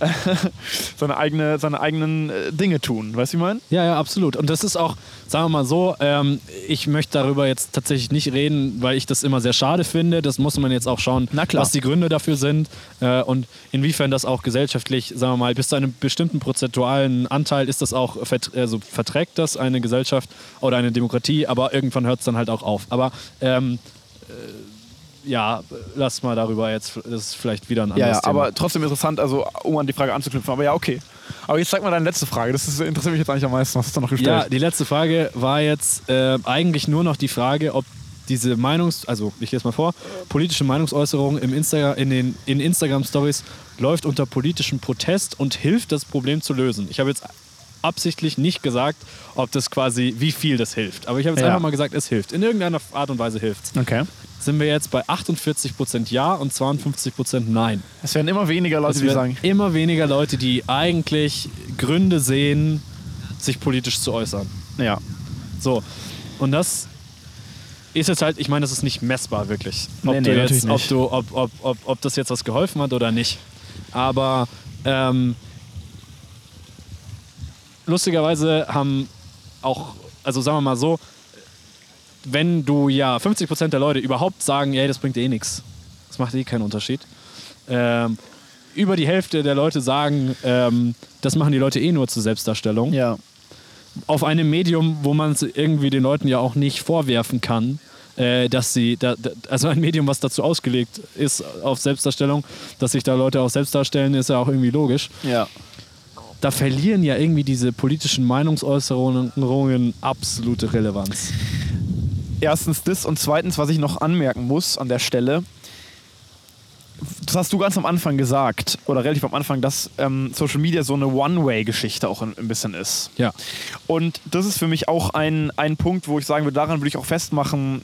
Speaker 1: seine eigene, seine eigenen äh, Dinge tun. Weißt du, wie ich meine?
Speaker 2: Ja, ja, absolut. Und das ist auch, sagen wir mal so, ähm, ich möchte darüber jetzt tatsächlich nicht reden, weil ich das immer sehr schade finde. Das muss man jetzt auch schauen, was die Gründe dafür sind äh, und inwiefern das auch gesellschaftlich, sagen wir mal, bis zu einem bestimmten prozentualen Anteil ist das auch, also verträgt das eine Gesellschaft oder eine Demokratie, aber irgendwann hört es dann halt auch auf. Aber ähm, äh, ja, lass mal darüber jetzt, das ist vielleicht wieder ein
Speaker 1: Ja,
Speaker 2: anderes
Speaker 1: ja,
Speaker 2: Thema.
Speaker 1: aber trotzdem interessant, also um an die Frage anzuknüpfen. Aber ja, okay. Aber jetzt sag mal deine letzte Frage. Das ist, interessiert mich jetzt eigentlich am meisten. Was hast du noch
Speaker 2: Ja,
Speaker 1: gestellt?
Speaker 2: die letzte Frage war jetzt äh, eigentlich nur noch die Frage, ob diese Meinungs-, also ich lese mal vor, politische Meinungsäußerung im Insta in den in Instagram-Stories läuft unter politischem Protest und hilft, das Problem zu lösen. Ich habe jetzt absichtlich nicht gesagt, ob das quasi, wie viel das hilft. Aber ich habe jetzt
Speaker 1: Ja.
Speaker 2: einfach mal gesagt, es hilft. In irgendeiner Art und Weise hilft es.
Speaker 1: Okay.
Speaker 2: Sind wir jetzt bei 48% Ja und 52% Nein.
Speaker 1: Es werden immer weniger Leute,
Speaker 2: Es
Speaker 1: die
Speaker 2: werden
Speaker 1: sagen.
Speaker 2: immer weniger Leute, die eigentlich Gründe sehen, sich politisch zu äußern.
Speaker 1: Ja.
Speaker 2: So. Und das ist jetzt halt, ich meine, das ist nicht messbar wirklich. Ob,
Speaker 1: Nee, nee,
Speaker 2: du jetzt, ob, du, ob, ob, ob, ob das jetzt was geholfen hat oder nicht. Aber ähm, lustigerweise haben auch, also sagen wir mal so, wenn du ja 50% der Leute überhaupt sagen, ey, das bringt eh nichts, das macht eh keinen Unterschied. Ähm, über die Hälfte der Leute sagen, ähm, das machen die Leute eh nur zur Selbstdarstellung
Speaker 1: Ja.
Speaker 2: auf einem Medium, wo man es irgendwie den Leuten ja auch nicht vorwerfen kann, äh, dass sie, da, da, also ein Medium, was dazu ausgelegt ist auf Selbstdarstellung, dass sich da Leute auch selbst darstellen, ist ja auch irgendwie logisch.
Speaker 1: Ja.
Speaker 2: Da verlieren ja irgendwie diese politischen Meinungsäußerungen absolute Relevanz.
Speaker 1: Erstens das und zweitens, was ich noch anmerken muss an der Stelle. Das hast du ganz am Anfang gesagt, oder relativ am Anfang, dass ähm, Social Media so eine One-Way-Geschichte auch ein, ein bisschen ist.
Speaker 2: Ja.
Speaker 1: Und das ist für mich auch ein, ein Punkt, wo ich sagen würde, daran würde ich auch festmachen,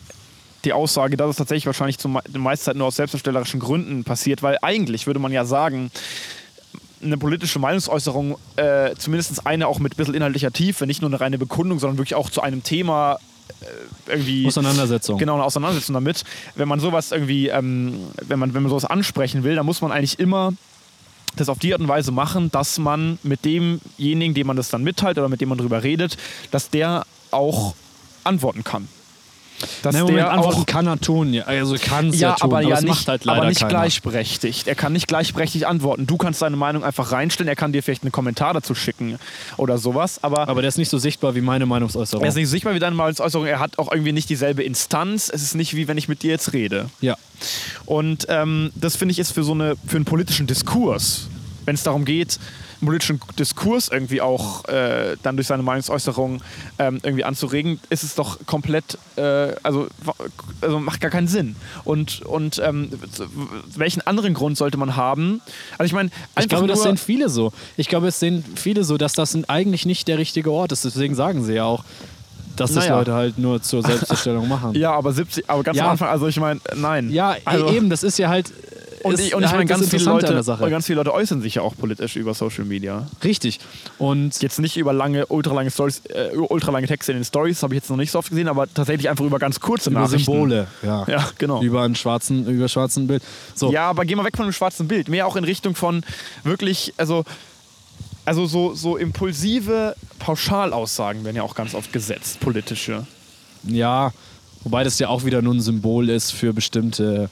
Speaker 1: die Aussage, dass es tatsächlich wahrscheinlich me- meisten Zeit nur aus selbstdarstellerischen Gründen passiert, weil eigentlich würde man ja sagen, eine politische Meinungsäußerung, äh, zumindest eine auch mit ein bisschen inhaltlicher Tiefe, nicht nur eine reine Bekundung, sondern wirklich auch zu einem Thema äh, irgendwie
Speaker 2: Auseinandersetzung.
Speaker 1: Genau, eine Auseinandersetzung damit. Wenn man sowas irgendwie, ähm, wenn man, wenn man sowas ansprechen will, dann muss man eigentlich immer das auf die Art und Weise machen, dass man mit demjenigen, dem man das dann mitteilt oder mit dem man darüber redet, dass der auch antworten kann. Dass
Speaker 2: Na, Moment,
Speaker 1: der
Speaker 2: antworten
Speaker 1: auch
Speaker 2: kann er tun. Ja, also kann es ja,
Speaker 1: ja,
Speaker 2: tun,
Speaker 1: aber ja
Speaker 2: es
Speaker 1: nicht,
Speaker 2: macht halt leider
Speaker 1: aber nicht
Speaker 2: keiner.
Speaker 1: gleichberechtigt. Er kann nicht gleichberechtigt antworten. Du kannst deine Meinung einfach reinstellen. Er kann dir vielleicht einen Kommentar dazu schicken oder sowas. Aber,
Speaker 2: Aber der ist nicht so sichtbar wie meine Meinungsäußerung.
Speaker 1: er ist nicht sichtbar wie deine Meinungsäußerung. Er hat auch irgendwie nicht dieselbe Instanz. Es ist nicht wie wenn ich mit dir jetzt rede.
Speaker 2: ja.
Speaker 1: Und ähm, das finde ich ist für so eine für einen politischen Diskurs wenn es darum geht, einen politischen Diskurs irgendwie auch äh, dann durch seine Meinungsäußerung ähm, irgendwie anzuregen, ist es doch komplett, äh, also, also macht gar keinen Sinn. Und, und ähm, welchen anderen Grund sollte man haben? Also ich meine,
Speaker 2: ich glaube, das sehen viele so. Ich glaube, es sehen viele so, dass das eigentlich nicht der richtige Ort ist. Deswegen sagen sie ja auch, dass das naja. Leute halt nur zur Selbstdarstellung machen.
Speaker 1: ja, aber 70, aber ganz ja. am Anfang, also ich meine, nein.
Speaker 2: Ja, e-
Speaker 1: also,
Speaker 2: eben, das ist ja halt
Speaker 1: und ich, und ich meine, ganz viele, Leute, ganz viele Leute äußern sich ja auch politisch über Social Media.
Speaker 2: Richtig. Und
Speaker 1: jetzt nicht über lange, ultralange Stories, äh, ultralange Texte in den Stories, habe ich jetzt noch nicht so oft gesehen, aber tatsächlich einfach über ganz kurze über Nachrichten.
Speaker 2: Symbole, ja.
Speaker 1: Ja, genau.
Speaker 2: Über einen schwarzen, über schwarzen Bild.
Speaker 1: So. Ja, aber geh mal weg von dem schwarzen Bild. Mehr auch in Richtung von wirklich, also also so, so impulsive Pauschalaussagen werden ja auch ganz oft gesetzt, politische.
Speaker 2: Ja, wobei das ja auch wieder nur ein Symbol ist für bestimmte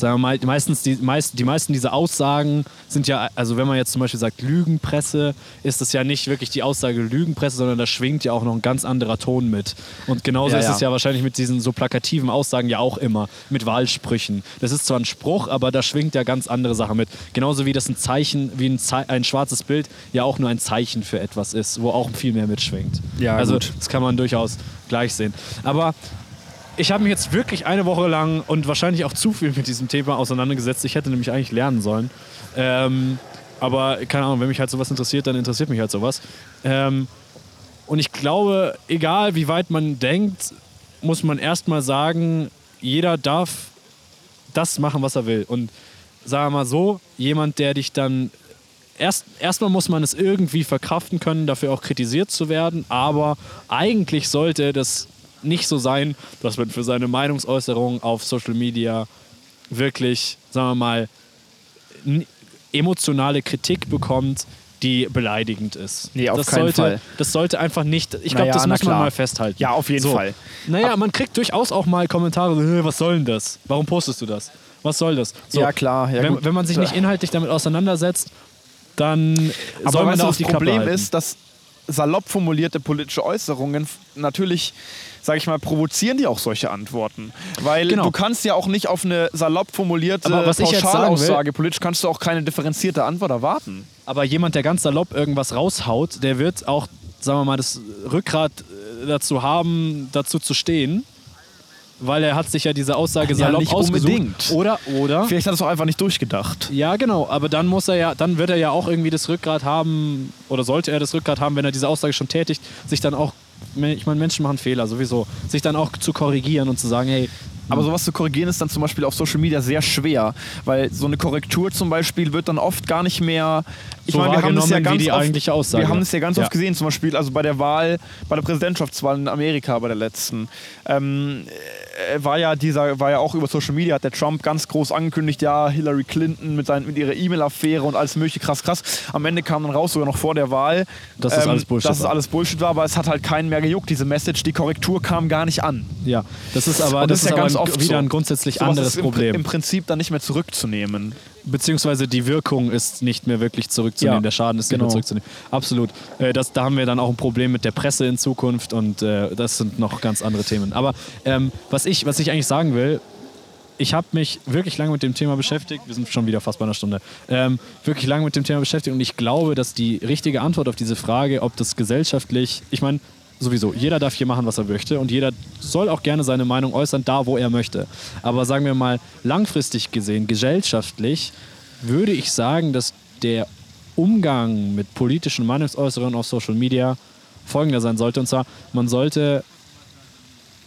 Speaker 2: sagen wir mal, meistens die, meist, die meisten dieser Aussagen sind ja, also wenn man jetzt zum Beispiel sagt Lügenpresse, ist das ja nicht wirklich die Aussage Lügenpresse, sondern da schwingt ja auch noch ein ganz anderer Ton mit. Und genauso ja, ist ja. es ja wahrscheinlich mit diesen so plakativen Aussagen ja auch immer, mit Wahlsprüchen. Das ist zwar ein Spruch, aber da schwingt ja ganz andere Sachen mit. Genauso wie das ein Zeichen, wie ein, Ze ein schwarzes Bild ja auch nur ein Zeichen für etwas ist, wo auch viel mehr mitschwingt. Ja, also gut. das kann man durchaus gleich sehen. Aber ich habe mich jetzt wirklich eine Woche lang und wahrscheinlich auch zu viel mit diesem Thema auseinandergesetzt. Ich hätte nämlich eigentlich lernen sollen. Ähm, aber keine Ahnung, wenn mich halt sowas interessiert, dann interessiert mich halt sowas. Ähm, und ich glaube, egal wie weit man denkt, muss man erstmal sagen, jeder darf das machen, was er will. Und sagen wir mal so, jemand, der dich dann erst erstmal muss man es irgendwie verkraften können, dafür auch kritisiert zu werden, aber eigentlich sollte das nicht so sein, dass man für seine Meinungsäußerung auf Social Media wirklich, sagen wir mal, emotionale Kritik bekommt, die beleidigend ist.
Speaker 1: Nee, auf
Speaker 2: das
Speaker 1: keinen
Speaker 2: sollte,
Speaker 1: Fall.
Speaker 2: Das sollte einfach nicht, ich glaube, naja, das muss man mal festhalten.
Speaker 1: Ja, auf jeden so. Fall.
Speaker 2: Naja, Ab man kriegt durchaus auch mal Kommentare, was soll denn das? Warum postest du das? Was soll das?
Speaker 1: So, ja, klar. Ja,
Speaker 2: wenn, wenn, man sich nicht inhaltlich damit auseinandersetzt, dann
Speaker 1: Aber soll man da auf die das Problem ist, dass salopp formulierte politische Äußerungen natürlich sage ich mal, provozieren die auch solche Antworten. Weil genau. du kannst ja auch nicht auf eine salopp formulierte Pauschalaussage, politisch kannst du auch keine differenzierte Antwort erwarten.
Speaker 2: Aber jemand, der ganz salopp irgendwas raushaut, der wird auch, sagen wir mal, das Rückgrat äh, dazu haben, dazu zu stehen weil er hat sich ja diese Aussage ja, salopp nicht ausgesucht. Unbedingt. Oder, oder?
Speaker 1: Vielleicht hat er es auch einfach nicht durchgedacht.
Speaker 2: Ja, genau. Aber dann muss er ja, dann wird er ja auch irgendwie das Rückgrat haben, oder sollte er das Rückgrat haben, wenn er diese Aussage schon tätigt, sich dann auch ich meine, Menschen machen Fehler sowieso, sich dann auch zu korrigieren und zu sagen, hey,
Speaker 1: aber sowas zu korrigieren ist dann zum Beispiel auf Social Media sehr schwer, weil so eine Korrektur zum Beispiel wird dann oft gar nicht mehr.
Speaker 2: Ich so meine, wir haben es ja ganz oft,
Speaker 1: wir haben es ja ganz ja. oft gesehen, zum Beispiel also bei der Wahl, bei der Präsidentschaftswahl in Amerika, bei der letzten. Ähm, äh, war ja dieser, war ja auch über Social Media, hat der Trump ganz groß angekündigt, ja, Hillary Clinton mit, seinen, mit ihrer E-Mail-Affäre und alles mögliche, krass, krass. Am Ende kam dann raus, sogar noch vor der Wahl,
Speaker 2: dass das ähm, alles Bullshit
Speaker 1: dass es alles Bullshit war, aber es hat halt keinen mehr gejuckt. Diese Message, die Korrektur kam gar nicht an.
Speaker 2: Ja, das ist aber, das, das ist ja ganz oft wieder so. ein grundsätzlich anderes
Speaker 1: im,
Speaker 2: Problem.
Speaker 1: Im Prinzip dann nicht mehr zurückzunehmen.
Speaker 2: Beziehungsweise die Wirkung ist nicht mehr wirklich zurückzunehmen, ja, der Schaden ist genau. nicht mehr zurückzunehmen. Absolut. Äh, das, da haben wir dann auch ein Problem mit der Presse in Zukunft und äh, das sind noch ganz andere Themen. Aber ähm, was, ich, was ich eigentlich sagen will, ich habe mich wirklich lange mit dem Thema beschäftigt. Wir sind schon wieder fast bei einer Stunde. Ähm, wirklich lange mit dem Thema beschäftigt und ich glaube, dass die richtige Antwort auf diese Frage, ob das gesellschaftlich, ich meine, sowieso, jeder darf hier machen, was er möchte und jeder soll auch gerne seine Meinung äußern, da wo er möchte. Aber sagen wir mal, langfristig gesehen, gesellschaftlich, würde ich sagen, dass der Umgang mit politischen Meinungsäußerungen auf Social Media folgender sein sollte. Und zwar, man sollte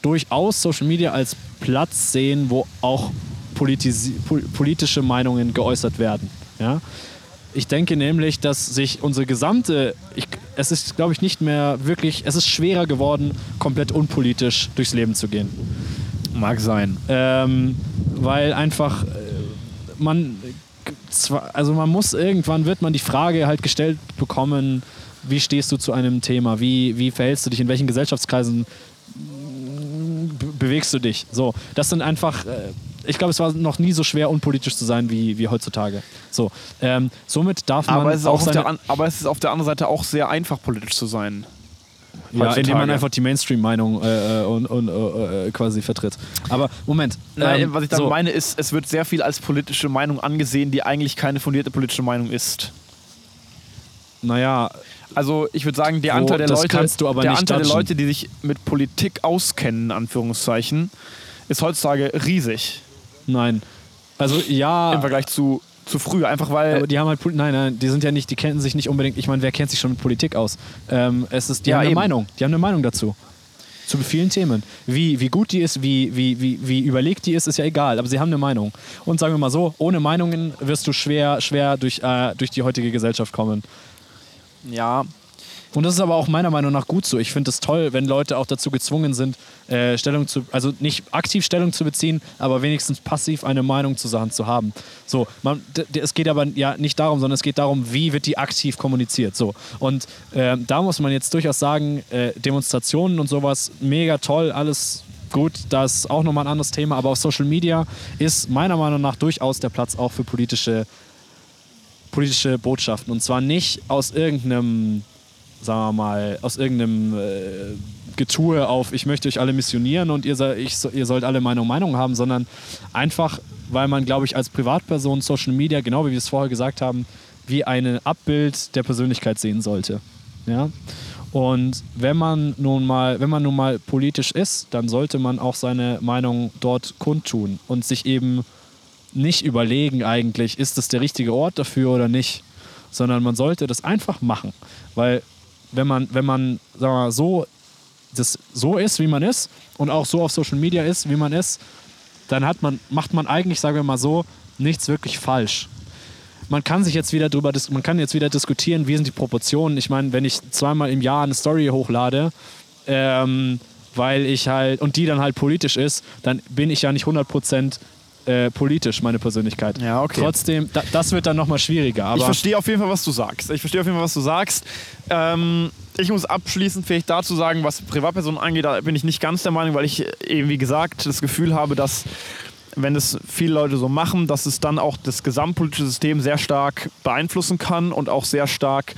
Speaker 2: durchaus Social Media als Platz sehen, wo auch politische Meinungen geäußert werden. Ja? Ich denke nämlich, dass sich unsere gesamte, ich, es ist, glaube ich, nicht mehr wirklich, es ist schwerer geworden, komplett unpolitisch durchs Leben zu gehen.
Speaker 1: Mag sein.
Speaker 2: Ähm, weil einfach äh, man, also man muss irgendwann, wird man die Frage halt gestellt bekommen, wie stehst du zu einem Thema, wie, wie verhältst du dich, in welchen Gesellschaftskreisen bewegst du dich. So, das sind einfach äh, ich glaube, es war noch nie so schwer, unpolitisch zu sein wie, wie heutzutage. So, ähm, somit darf man.
Speaker 1: Aber es, ist
Speaker 2: auch
Speaker 1: seine, an, aber es ist auf der anderen Seite auch sehr einfach, politisch zu sein.
Speaker 2: Ja, heutzutage. indem man einfach die Mainstream-Meinung äh, äh und, und äh, äh, quasi vertritt. Aber Moment.
Speaker 1: Nein, ähm, was ich damit so. meine, ist, es wird sehr viel als politische Meinung angesehen, die eigentlich keine fundierte politische Meinung ist.
Speaker 2: naja,
Speaker 1: Also ich würde sagen, der Anteil der Leute, der Anteil der. Leute, die sich mit Politik auskennen, Anführungszeichen, ist heutzutage riesig
Speaker 2: nein. Also ja,
Speaker 1: im Vergleich zu, zu früher. Einfach weil
Speaker 2: aber die haben halt, nein, nein, die sind ja nicht, die kennen sich nicht unbedingt, ich meine, wer kennt sich schon mit Politik aus? Ähm, es ist, die
Speaker 1: Ja,
Speaker 2: haben eine
Speaker 1: eben.
Speaker 2: Meinung, die haben eine Meinung dazu. Zu vielen Themen. Wie, wie gut die ist, wie, wie, wie, wie überlegt die ist, ist ja egal, aber sie haben eine Meinung. Und sagen wir mal so, ohne Meinungen wirst du schwer, schwer durch, äh, durch die heutige Gesellschaft kommen.
Speaker 1: ja,
Speaker 2: Und das ist aber auch meiner Meinung nach gut so. Ich finde es toll, wenn Leute auch dazu gezwungen sind, äh, Stellung zu, also nicht aktiv Stellung zu beziehen, aber wenigstens passiv eine Meinung zu Sachen zu haben. So, man, es geht aber ja nicht darum, sondern es geht darum, wie wird die aktiv kommuniziert. So und ähm, da muss man jetzt durchaus sagen, äh, Demonstrationen und sowas mega toll, alles gut, das ist auch nochmal ein anderes Thema. Aber auf Social Media ist meiner Meinung nach durchaus der Platz auch für politische politische Botschaften. Und zwar nicht aus irgendeinem, sagen wir mal, aus irgendeinem äh, Getue auf, ich möchte euch alle missionieren und ihr, ich, ihr sollt alle meine Meinung haben, sondern einfach, weil man, glaube ich, als Privatperson Social Media, genau wie wir es vorher gesagt haben, wie ein Abbild der Persönlichkeit sehen sollte. Ja? Und wenn man nun mal, wenn man nun mal politisch ist, dann sollte man auch seine Meinung dort kundtun und sich eben nicht überlegen eigentlich, ist das der richtige Ort dafür oder nicht, sondern man sollte das einfach machen, weil wenn man, wenn man, sagen wir mal, so das so ist, wie man ist und auch so auf Social Media ist, wie man ist, dann hat man, macht man eigentlich, sagen wir mal so, nichts wirklich falsch. Man kann sich jetzt wieder drüber, man kann jetzt wieder diskutieren, wie sind die Proportionen. Ich meine, wenn ich zweimal im Jahr eine Story hochlade, ähm, weil ich halt, und die dann halt politisch ist, dann bin ich ja nicht 100% äh, politisch, meine Persönlichkeit.
Speaker 1: Ja, okay.
Speaker 2: Trotzdem, da, das wird dann nochmal schwieriger. Aber
Speaker 1: ich verstehe auf jeden Fall, was du sagst. Ich verstehe auf jeden Fall, was du sagst. Ähm, ich muss abschließend vielleicht dazu sagen, was Privatpersonen angeht, da bin ich nicht ganz der Meinung, weil ich eben, wie gesagt, das Gefühl habe, dass wenn es viele Leute so machen, dass es dann auch das gesamtpolitische System sehr stark beeinflussen kann und auch sehr stark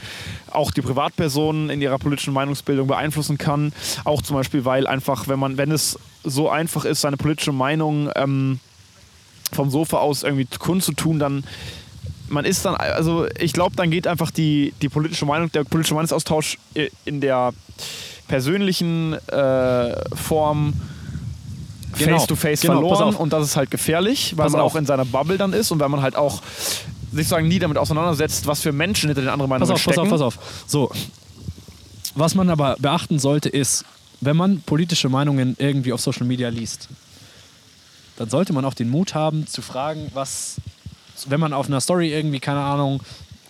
Speaker 1: auch die Privatpersonen in ihrer politischen Meinungsbildung beeinflussen kann. Auch zum Beispiel, weil einfach, wenn man, wenn es so einfach ist, seine politische Meinung ähm, vom Sofa aus irgendwie kundzutun, dann man ist dann, also ich glaube, dann geht einfach die, die politische Meinung, der politische Meinungsaustausch in der persönlichen äh, Form
Speaker 2: Genau,
Speaker 1: face to face
Speaker 2: genau, pass
Speaker 1: verloren und das ist halt gefährlich, weil
Speaker 2: Pass
Speaker 1: man
Speaker 2: auf.
Speaker 1: auch in seiner Bubble dann ist und weil man halt auch sich sagen nie damit auseinandersetzt, was für Menschen hinter den anderen Meinungen
Speaker 2: Pass auf, pass
Speaker 1: stecken.
Speaker 2: auf, pass auf. So. Was man aber beachten sollte, ist, wenn man politische Meinungen irgendwie auf Social Media liest, dann sollte man auch den Mut haben zu fragen, was, wenn man auf einer Story irgendwie, keine Ahnung,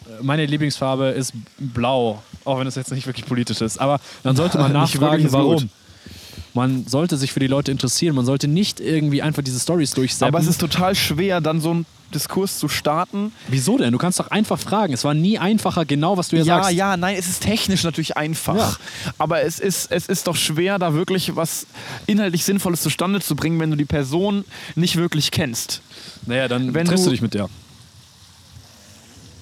Speaker 2: äh, meine Lieblingsfarbe ist blau, auch wenn es jetzt nicht wirklich politisch ist, aber dann sollte man nachfragen, warum.
Speaker 1: gut.
Speaker 2: Man sollte sich für die Leute interessieren, man sollte nicht irgendwie einfach diese Stories durchsetzen.
Speaker 1: Aber es ist total schwer, dann so einen Diskurs zu starten.
Speaker 2: Wieso denn? Du kannst doch einfach fragen. Es war nie einfacher, genau was du ja,
Speaker 1: Ja,
Speaker 2: sagst.
Speaker 1: ja, nein, es ist technisch natürlich einfach.
Speaker 2: Ja.
Speaker 1: Aber es ist, es ist doch schwer, da wirklich was inhaltlich Sinnvolles zustande zu bringen, wenn du die Person nicht wirklich kennst.
Speaker 2: Naja, dann
Speaker 1: Wenn
Speaker 2: triffst
Speaker 1: du-
Speaker 2: du dich mit der.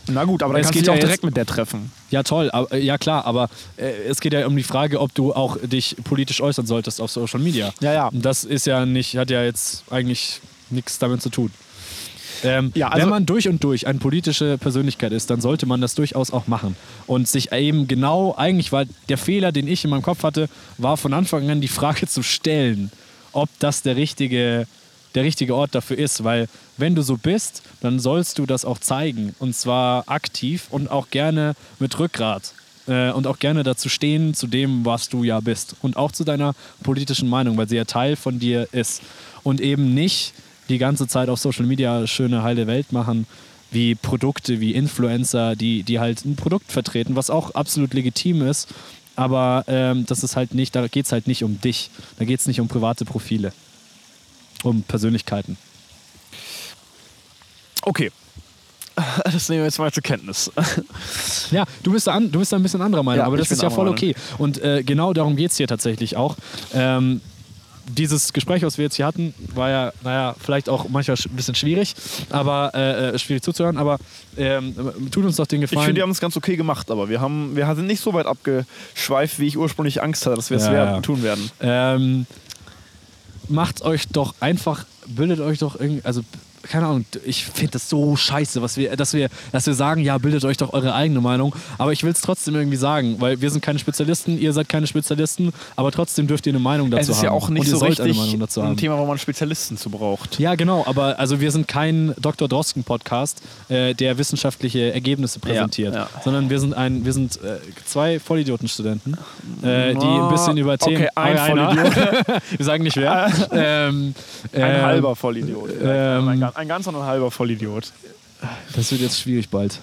Speaker 1: Na gut, aber dann
Speaker 2: Es
Speaker 1: kannst du
Speaker 2: geht
Speaker 1: dich
Speaker 2: ja
Speaker 1: auch
Speaker 2: jetzt-
Speaker 1: direkt mit der treffen.
Speaker 2: Ja, toll. Aber, äh, ja, klar. Aber äh, es geht ja um die Frage, ob du auch dich politisch äußern solltest auf Social Media.
Speaker 1: Ja, ja.
Speaker 2: Und das ist ja nicht, hat ja jetzt eigentlich nichts damit zu tun. Ähm,
Speaker 1: Ja, also-
Speaker 2: wenn man durch und durch eine politische Persönlichkeit ist, dann sollte man das durchaus auch machen. Und sich eben genau, eigentlich war der Fehler, den ich in meinem Kopf hatte, war von Anfang an die Frage zu stellen, ob das der richtige, der richtige Ort dafür ist. Weil wenn du so bist, dann sollst du das auch zeigen. Und zwar aktiv und auch gerne mit Rückgrat. Äh, und auch gerne dazu stehen, zu dem, was du ja bist. Und auch zu deiner politischen Meinung, weil sie ja Teil von dir ist. Und eben nicht die ganze Zeit auf Social Media schöne heile Welt machen, wie Produkte, wie Influencer, die, die halt ein Produkt vertreten, was auch absolut legitim ist. Aber ähm, das ist halt nicht, da geht es halt nicht um dich. Da geht es nicht um private Profile. Um Persönlichkeiten.
Speaker 1: Okay. Das nehmen wir jetzt mal zur Kenntnis.
Speaker 2: Ja, du bist da, an, du bist da ein bisschen anderer Meinung,
Speaker 1: Ja,
Speaker 2: aber
Speaker 1: ich
Speaker 2: das ist ja voll
Speaker 1: Meinung.
Speaker 2: okay. Und äh, genau darum geht es hier tatsächlich auch. Ähm, dieses Gespräch, was wir jetzt hier hatten, war ja, naja, vielleicht auch manchmal ein bisschen schwierig, aber äh, äh, schwierig zuzuhören, aber ähm, tut uns doch den
Speaker 1: Ich
Speaker 2: Gefallen.
Speaker 1: finde, die haben es ganz okay gemacht, aber wir, haben, wir sind nicht so weit abgeschweift, wie ich ursprünglich Angst hatte, dass wir es
Speaker 2: Ja, ja.
Speaker 1: tun werden.
Speaker 2: Ähm, macht euch doch einfach, bildet euch doch irgendwie, also keine Ahnung, ich finde das so scheiße, was wir, dass wir, dass wir sagen, ja, bildet euch doch eure eigene Meinung. Aber ich will es trotzdem irgendwie sagen, weil wir sind keine Spezialisten, ihr seid keine Spezialisten, aber trotzdem dürft ihr eine Meinung dazu haben.
Speaker 1: Es ist ja auch nicht so richtig ein
Speaker 2: haben.
Speaker 1: Thema, wo man Spezialisten zu braucht.
Speaker 2: Ja, genau, aber also wir sind kein Dr. Drosken-Podcast, äh, der wissenschaftliche Ergebnisse präsentiert,
Speaker 1: ja.
Speaker 2: sondern wir sind ein, wir sind äh, zwei Vollidioten-Studenten, äh, die ein bisschen über
Speaker 1: Okay,
Speaker 2: Themen.
Speaker 1: ein
Speaker 2: Einer.
Speaker 1: Vollidiot.
Speaker 2: wir sagen nicht wer. ähm,
Speaker 1: Ein
Speaker 2: ähm,
Speaker 1: halber Vollidiot.
Speaker 2: ähm,
Speaker 1: ein, ga- ein ganzer und ein halber Vollidiot.
Speaker 2: Das wird jetzt schwierig bald.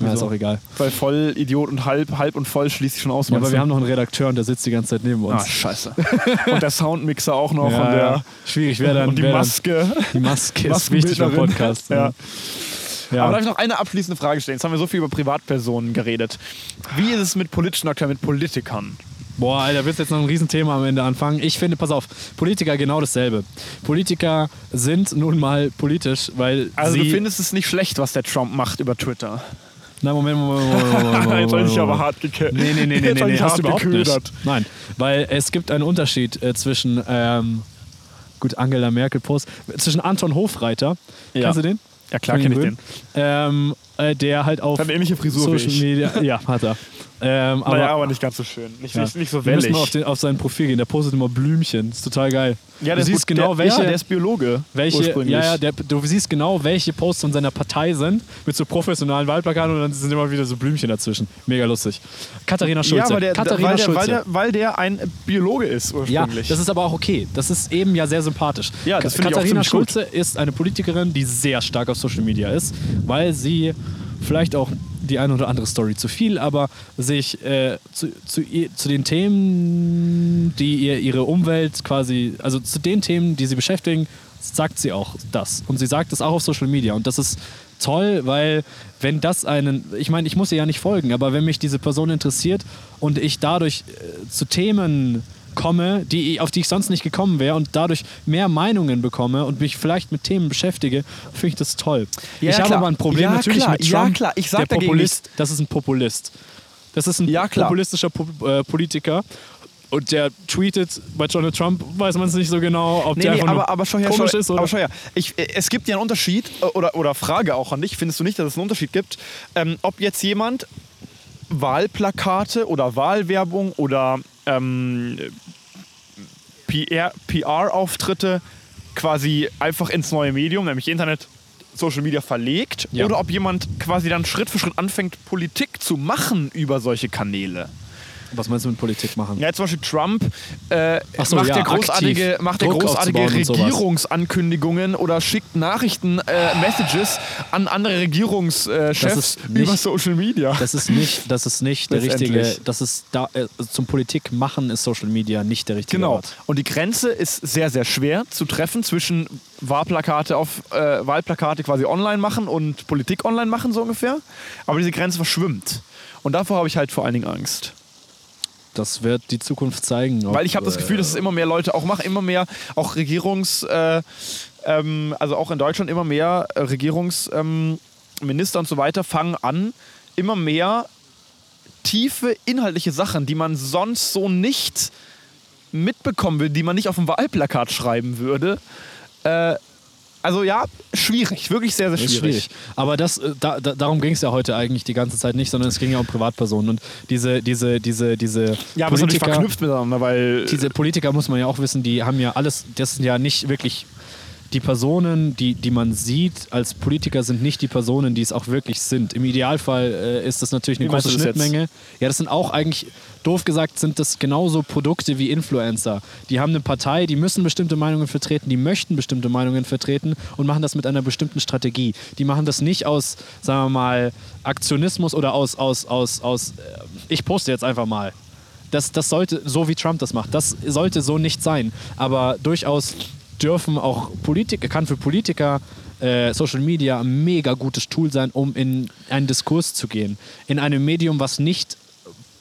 Speaker 2: Ja, ist
Speaker 1: Wieso?
Speaker 2: auch egal.
Speaker 1: Weil Vollidiot und halb, halb und voll schließt sich schon aus.
Speaker 2: Ja, aber wir haben noch einen Redakteur und der sitzt die ganze Zeit neben uns.
Speaker 1: Ah, scheiße. und der Soundmixer auch noch.
Speaker 2: ja,
Speaker 1: und, der.
Speaker 2: Schwierig, wer dann.
Speaker 1: und die Maske.
Speaker 2: Dann, die Maske ist wichtig beim. Podcast.
Speaker 1: Ja.
Speaker 2: Ja.
Speaker 1: Aber darf ich noch eine abschließende Frage stellen? Jetzt haben wir so viel über Privatpersonen geredet. Wie ist es mit politischen Akteuren, mit Politikern?
Speaker 2: Boah, Alter, willst jetzt noch ein Riesenthema am Ende anfangen? Ich finde, pass auf, Politiker genau dasselbe. Politiker sind nun mal politisch, weil
Speaker 1: Also du findest es nicht schlecht, was der Trump macht über Twitter.
Speaker 2: Na, Moment, Moment, Moment, Moment, Moment,
Speaker 1: Jetzt habe ich aber hart gekillt.
Speaker 2: Nee, nee, nee, nee, nee, nee hast du überhaupt
Speaker 1: geködert.
Speaker 2: nicht. Nein, weil es gibt einen Unterschied äh, zwischen, ähm, gut, Angela Merkel Post, zwischen Anton Hofreiter,
Speaker 1: Ja.
Speaker 2: kennst du den?
Speaker 1: Ja klar kenne ich
Speaker 2: den. Ähm, äh, der halt auf
Speaker 1: Hat ähnliche Frisur wie
Speaker 2: Social
Speaker 1: ich.
Speaker 2: Media, ja, hat er. Ähm, aber,
Speaker 1: naja, aber nicht ganz so schön. Nicht,
Speaker 2: ja.
Speaker 1: nicht, nicht so
Speaker 2: Wir müssen
Speaker 1: wellig.
Speaker 2: mal auf, den, auf sein Profil gehen. Der postet immer Blümchen. ist total geil.
Speaker 1: ja,
Speaker 2: du siehst genau,
Speaker 1: der,
Speaker 2: welche,
Speaker 1: ja, der ist Biologe.
Speaker 2: welche, ja, ja, der, du siehst genau, welche Posts von seiner Partei sind, mit so professionalen Wahlplakaten und dann sind immer wieder so Blümchen dazwischen. Mega lustig. Katharina Schulze.
Speaker 1: ja, aber der,
Speaker 2: Katharina
Speaker 1: weil, der,
Speaker 2: Schulze.
Speaker 1: weil, der, weil der ein Biologe ist
Speaker 2: ja,
Speaker 1: ursprünglich.
Speaker 2: das ist aber auch okay. Das ist eben ja sehr sympathisch.
Speaker 1: Ja, das auch
Speaker 2: Katharina
Speaker 1: ziemlich gut.
Speaker 2: Schulze ist eine Politikerin, die sehr stark auf Social Media ist, weil sie vielleicht auch die eine oder andere Story zu viel, aber sich äh, zu, zu, zu den Themen, die ihr ihre Umwelt quasi, also zu den Themen, die sie beschäftigen, sagt sie auch das. Und sie sagt es auch auf Social Media. Und das ist toll, weil wenn das einen, ich meine, ich muss ihr ja nicht folgen, aber wenn mich diese Person interessiert und ich dadurch äh, zu Themen komme, die, auf die ich sonst nicht gekommen wäre und dadurch mehr Meinungen bekomme und mich vielleicht mit Themen beschäftige, finde ich das toll.
Speaker 1: Ja,
Speaker 2: ich habe
Speaker 1: klar.
Speaker 2: aber ein Problem
Speaker 1: Ja,
Speaker 2: natürlich
Speaker 1: klar.
Speaker 2: mit
Speaker 1: Ja,
Speaker 2: Trump.
Speaker 1: klar. Ich sag
Speaker 2: der Populist, das ist ein Populist. Das ist ein
Speaker 1: Ja,
Speaker 2: populistischer Po- äh, Politiker. Und der tweetet, bei Donald Trump weiß man es nicht so genau, ob
Speaker 1: Nee,
Speaker 2: der
Speaker 1: nee, aber, aber schau her,
Speaker 2: komisch ist oder
Speaker 1: aber schau her. Ich, es gibt ja einen Unterschied, äh, oder, oder Frage auch an dich, findest du nicht, dass es einen Unterschied gibt, ähm, ob jetzt jemand Wahlplakate oder Wahlwerbung oder ähm, PR PR-Auftritte quasi einfach ins neue Medium, nämlich Internet, Social Media verlegt,
Speaker 2: Ja.
Speaker 1: oder ob jemand quasi dann Schritt für Schritt anfängt, Politik zu machen über solche Kanäle.
Speaker 2: Was meinst du mit Politik machen?
Speaker 1: Ja, zum Beispiel Trump äh,
Speaker 2: so,
Speaker 1: macht,
Speaker 2: ja,
Speaker 1: der großartige,
Speaker 2: aktiv
Speaker 1: macht der
Speaker 2: Druck
Speaker 1: großartige. Regierungsankündigungen oder schickt Nachrichten, äh, Messages an andere Regierungschefs
Speaker 2: ist nicht-
Speaker 1: über Social Media.
Speaker 2: Das ist nicht, das ist nicht der richtige, das ist da, äh, zum Politik machen ist Social Media nicht der richtige
Speaker 1: Genau.
Speaker 2: Ort.
Speaker 1: Und die Grenze ist sehr, sehr schwer zu treffen zwischen Wahlplakate auf äh, Wahlplakate quasi online machen und Politik online machen, so ungefähr. Aber diese Grenze verschwimmt. Und davor habe ich halt vor allen Dingen Angst.
Speaker 2: Das wird die Zukunft zeigen.
Speaker 1: Weil ich habe das
Speaker 2: äh,
Speaker 1: Gefühl, dass es immer mehr Leute auch machen, immer mehr auch Regierungs, äh, ähm, also auch in Deutschland immer mehr äh, Regierungsminister ähm, und so weiter fangen an, immer mehr tiefe inhaltliche Sachen, die man sonst so nicht mitbekommen will, die man nicht auf dem Wahlplakat schreiben würde. Äh, also ja, schwierig, wirklich sehr, sehr schwierig.
Speaker 2: schwierig. Aber das, äh, da, da, darum ging es ja heute eigentlich die ganze Zeit nicht, sondern es ging ja um Privatpersonen. Und diese, diese, diese, diese
Speaker 1: Ja, aber
Speaker 2: Politiker,
Speaker 1: verknüpft miteinander, weil
Speaker 2: diese Politiker muss man ja auch wissen, die haben ja alles, das sind ja nicht wirklich die Personen, die, die man sieht als Politiker, sind nicht die Personen, die es auch wirklich sind. Im Idealfall äh, ist das natürlich eine
Speaker 1: Wie
Speaker 2: große? Schnittmenge. Ja, das sind auch eigentlich, doof gesagt, sind das genauso Produkte wie Influencer. Die haben eine Partei, die müssen bestimmte Meinungen vertreten, die möchten bestimmte Meinungen vertreten und machen das mit einer bestimmten Strategie. Die machen das nicht aus, sagen wir mal, Aktionismus oder aus, aus, aus, aus äh, ich poste jetzt einfach mal. Das, das sollte, so wie Trump das macht, das sollte so nicht sein. Aber durchaus dürfen auch Politiker, kann für Politiker äh, Social Media ein mega gutes Tool sein, um in einen Diskurs zu gehen. In einem Medium, was nicht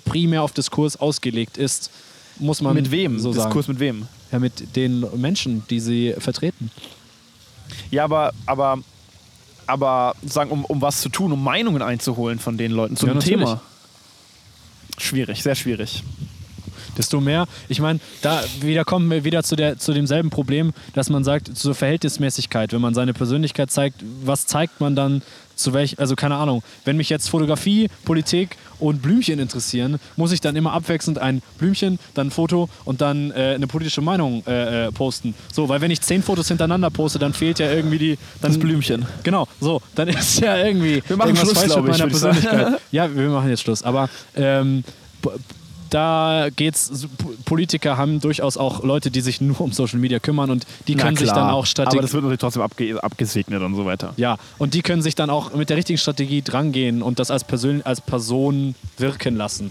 Speaker 2: primär auf Diskurs ausgelegt ist, muss man
Speaker 1: mit wem?
Speaker 2: so sagen.
Speaker 1: Diskurs mit wem?
Speaker 2: Ja, mit den Menschen, die sie vertreten.
Speaker 1: Ja, aber, aber, aber sagen, um, um was zu tun, um Meinungen einzuholen von den Leuten zu
Speaker 2: Ja,
Speaker 1: einem
Speaker 2: natürlich.
Speaker 1: Thema. Schwierig, sehr schwierig.
Speaker 2: Desto mehr, ich meine, da wieder kommen wir wieder zu, der, zu demselben Problem, dass man sagt, zur Verhältnismäßigkeit, wenn man seine Persönlichkeit zeigt, was zeigt man dann zu welch, also keine Ahnung, wenn mich jetzt Fotografie, Politik und Blümchen interessieren, muss ich dann immer abwechselnd ein Blümchen, dann ein Foto und dann äh, eine politische Meinung äh, äh, posten. So, weil wenn ich zehn Fotos hintereinander poste, dann fehlt ja irgendwie die. Dann,
Speaker 1: Das Blümchen.
Speaker 2: Genau, so, dann ist ja irgendwie
Speaker 1: Wir machen Schluss,
Speaker 2: falsch
Speaker 1: glaub
Speaker 2: mit
Speaker 1: ich.
Speaker 2: Persönlichkeit. ja, wir machen jetzt Schluss. Aber ähm, da geht's, Politiker haben durchaus auch Leute, die sich nur um Social Media kümmern und die können sich dann auch
Speaker 1: Aber
Speaker 2: Strategien.
Speaker 1: das wird natürlich trotzdem abge abgesegnet und so weiter.
Speaker 2: Ja, und die können sich dann auch mit der richtigen Strategie drangehen und das als, Persön als Person wirken lassen.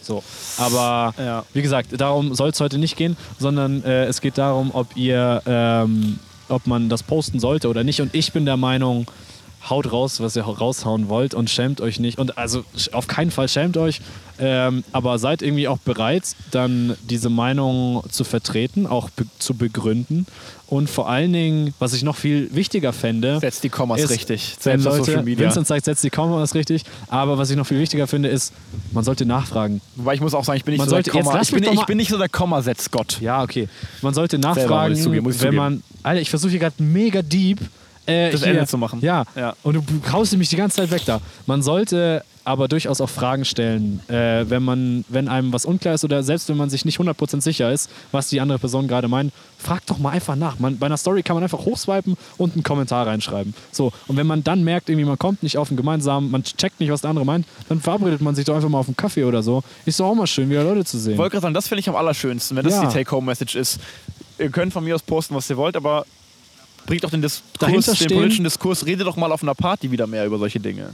Speaker 2: So. Aber
Speaker 1: Ja.
Speaker 2: wie gesagt, darum soll es heute nicht gehen, sondern äh, es geht darum, ob ihr, ähm, ob man das posten sollte oder nicht. Und ich bin der Meinung, haut raus, was ihr raushauen wollt und schämt euch nicht. Und also auf keinen Fall schämt euch, ähm, aber seid irgendwie auch bereit, dann diese Meinung zu vertreten, auch be zu begründen. Und vor allen Dingen, was ich noch viel wichtiger fände,
Speaker 1: Setzt die Kommas
Speaker 2: ist,
Speaker 1: richtig. Selbst
Speaker 2: Leute,
Speaker 1: Social Media.
Speaker 2: Vincent sagt, setzt die Kommas richtig. Aber was ich noch viel wichtiger finde, ist, man sollte nachfragen.
Speaker 1: Wobei ich muss auch sagen, ich bin nicht
Speaker 2: Man
Speaker 1: so
Speaker 2: sollte-
Speaker 1: der Komma. Ich bin, ich bin nicht so der Kommasetz-Gott.
Speaker 2: Ja, okay. Man sollte nachfragen,
Speaker 1: ich zugeben,
Speaker 2: wenn man. Alter, ich versuche hier gerade mega deep. Äh,
Speaker 1: Das
Speaker 2: hier,
Speaker 1: Ende zu machen.
Speaker 2: Ja.
Speaker 1: Ja.
Speaker 2: Und du haust mich die ganze Zeit weg da. Man sollte aber durchaus auch Fragen stellen, äh, wenn man, wenn einem was unklar ist oder selbst wenn man sich nicht 100% sicher ist, was die andere Person gerade meint, frag doch mal einfach nach. Man, bei einer Story kann man einfach hochswipen und einen Kommentar reinschreiben. So, und wenn man dann merkt, irgendwie man kommt nicht auf einen gemeinsamen, man checkt nicht, was der andere meint, dann verabredet man sich doch einfach mal auf einen Kaffee oder so. Ist doch auch mal schön, wieder Leute zu sehen.
Speaker 1: Ich wollte gerade sagen, das finde ich am allerschönsten, wenn das
Speaker 2: Ja.
Speaker 1: die Take-Home-Message ist. Ihr könnt von mir aus posten, was ihr wollt, aber bringt doch den, Diskurs, den politischen Diskurs, redet doch mal auf einer Party wieder mehr über solche Dinge.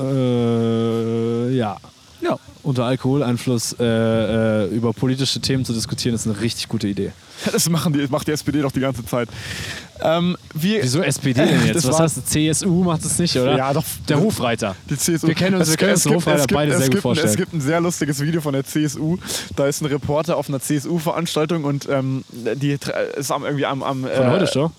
Speaker 2: Äh, ja.
Speaker 1: Ja.
Speaker 2: Unter Alkoholeinfluss äh, äh, über politische Themen zu diskutieren, ist eine richtig gute Idee.
Speaker 1: Das machen die, macht die SPD doch die ganze Zeit. Ähm, wir,
Speaker 2: Wieso SPD denn jetzt?
Speaker 1: Das
Speaker 2: Was heißt CSU macht es nicht, oder?
Speaker 1: Ja, doch.
Speaker 2: Der Hofreiter.
Speaker 1: Die CSU.
Speaker 2: Wir kennen uns- wir können uns Hofreiter
Speaker 1: gibt-
Speaker 2: beide sehr gut vorstellen.
Speaker 1: Es gibt ein sehr lustiges Video von der CSU. Da ist ein Reporter auf einer CSU-Veranstaltung und ähm, die ist am, irgendwie am. am
Speaker 2: Von
Speaker 1: äh,
Speaker 2: heute schon?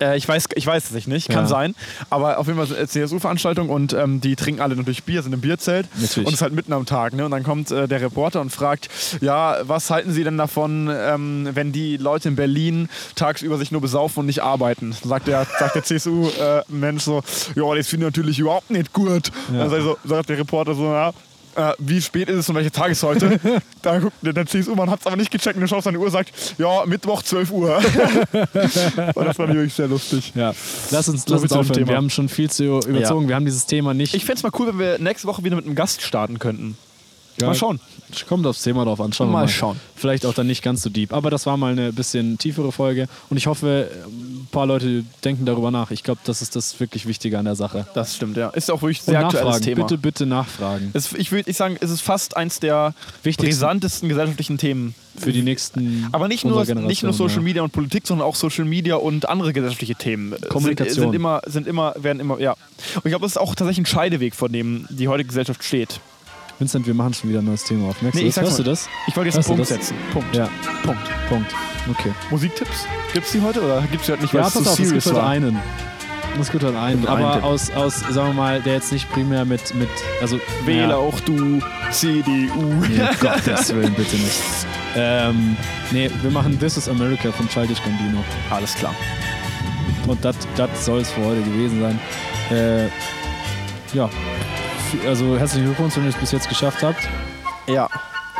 Speaker 1: Äh, ich, weiß, ich weiß es nicht, kann
Speaker 2: Ja.
Speaker 1: sein. Aber auf jeden Fall eine CSU-Veranstaltung und ähm, die trinken alle natürlich Bier, sind im Bierzelt.
Speaker 2: Natürlich.
Speaker 1: Und es ist halt mitten am Tag. Ne? Und dann kommt äh, der Reporter und fragt: Ja, was halten Sie denn davon, ähm, wenn die Leute in Berlin tagsüber sich nur besaufen und nicht arbeiten? Sagt der, sagt der CSU-Mensch so: Ja, das finde ich natürlich überhaupt nicht gut. Dann sagt, so, sagt der Reporter so: Ja. Äh, wie spät ist es und welche Tag ist heute? da guckt der, der CSU-Mann hat es aber nicht gecheckt und der schaut auf seine Uhr und sagt, ja, Mittwoch 12 Uhr. und das fand ich wirklich sehr lustig.
Speaker 2: Ja. Lass uns,
Speaker 1: So
Speaker 2: lass uns aufhören.
Speaker 1: Thema.
Speaker 2: Wir haben schon viel zu überzogen. Wir haben dieses Thema nicht.
Speaker 1: Ich fände es mal cool, wenn wir nächste Woche wieder mit einem Gast starten könnten.
Speaker 2: Ja,
Speaker 1: Mal schauen.
Speaker 2: Kommt aufs Thema drauf an. Schauen
Speaker 1: Mal
Speaker 2: mal.
Speaker 1: schauen.
Speaker 2: Vielleicht auch dann nicht ganz so deep. Aber das war mal eine bisschen tiefere Folge. Und ich hoffe, ein paar Leute denken darüber nach. Ich glaube, das ist das wirklich Wichtige an der Sache.
Speaker 1: Das stimmt, ja. Ist auch wirklich ein
Speaker 2: Und
Speaker 1: sehr aktuelles. Thema.
Speaker 2: Bitte, bitte nachfragen.
Speaker 1: Es, ich würde sagen, es ist fast eins der brisantesten gesellschaftlichen Themen.
Speaker 2: Für die nächsten.
Speaker 1: Aber nicht nur, nicht nur Social
Speaker 2: ja.
Speaker 1: Media und Politik, sondern auch Social Media und andere gesellschaftliche Themen.
Speaker 2: Kommunikation.
Speaker 1: Sind, sind immer, sind immer, werden immer, ja. Und ich glaube, das ist auch tatsächlich ein Scheideweg, vor dem die heutige Gesellschaft steht.
Speaker 2: Vincent, wir machen schon wieder ein neues Thema auf. Merkst
Speaker 1: Nee,
Speaker 2: du
Speaker 1: ich
Speaker 2: das?
Speaker 1: sag's
Speaker 2: Hörst du das?
Speaker 1: Ich wollte jetzt
Speaker 2: Hörst
Speaker 1: einen Punkt setzen. Punkt.
Speaker 2: Ja,
Speaker 1: Punkt.
Speaker 2: Punkt. Okay.
Speaker 1: Musiktipps? Gibt es die heute oder gibt es die heute nicht,
Speaker 2: Ja, pass
Speaker 1: zu
Speaker 2: auf, es gibt heute einen. Es gibt heute einen.
Speaker 1: Gibt einen
Speaker 2: Aber
Speaker 1: Tipp.
Speaker 2: aus, aus, sagen wir mal, der jetzt nicht primär mit. mit also,
Speaker 1: Wähle
Speaker 2: ja,
Speaker 1: auch du CDU.
Speaker 2: Nee, Gottes Willen, bitte nicht. Ähm, nee, wir machen This is America von Childish Gambino.
Speaker 1: Alles klar.
Speaker 2: Und das soll es für heute gewesen sein. Äh, ja. Also herzlichen Glückwunsch, wenn ihr es bis jetzt geschafft habt.
Speaker 1: Ja,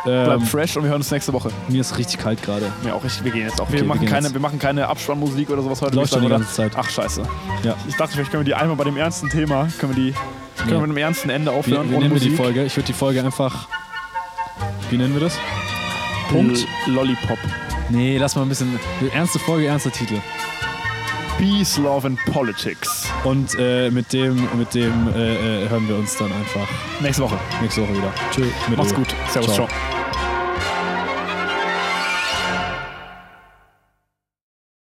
Speaker 1: bleibt
Speaker 2: Ähm,
Speaker 1: fresh und wir hören uns nächste Woche.
Speaker 2: mir ist richtig kalt gerade.
Speaker 1: Ja, auch richtig. Wir gehen jetzt auch.
Speaker 2: Okay,
Speaker 1: wir,
Speaker 2: wir
Speaker 1: machen
Speaker 2: gehen
Speaker 1: keine,
Speaker 2: jetzt.
Speaker 1: wir machen keine Abspannmusik oder sowas heute.
Speaker 2: Läuft schon die ganze Zeit.
Speaker 1: Ach, scheiße.
Speaker 2: Ja.
Speaker 1: Ich dachte, vielleicht können wir die einmal bei dem ernsten Thema, können wir die können wir
Speaker 2: Nee.
Speaker 1: mit einem ernsten Ende
Speaker 2: Wie,
Speaker 1: aufhören.
Speaker 2: wie
Speaker 1: ohne
Speaker 2: nennen wir die. Folge? Ich würde die Folge einfach. Wie nennen wir das? Punkt.
Speaker 1: L Lollipop.
Speaker 2: Nee, lass mal ein bisschen. Ernste Folge, ernster Titel.
Speaker 1: Peace, Love and Politics.
Speaker 2: Und äh, mit dem, mit dem äh, äh, hören wir uns dann einfach
Speaker 1: Nächste Woche.
Speaker 2: nächste Woche wieder. Tschö. mit
Speaker 1: Macht's gut. Servus,
Speaker 2: Ciao.
Speaker 1: ciao.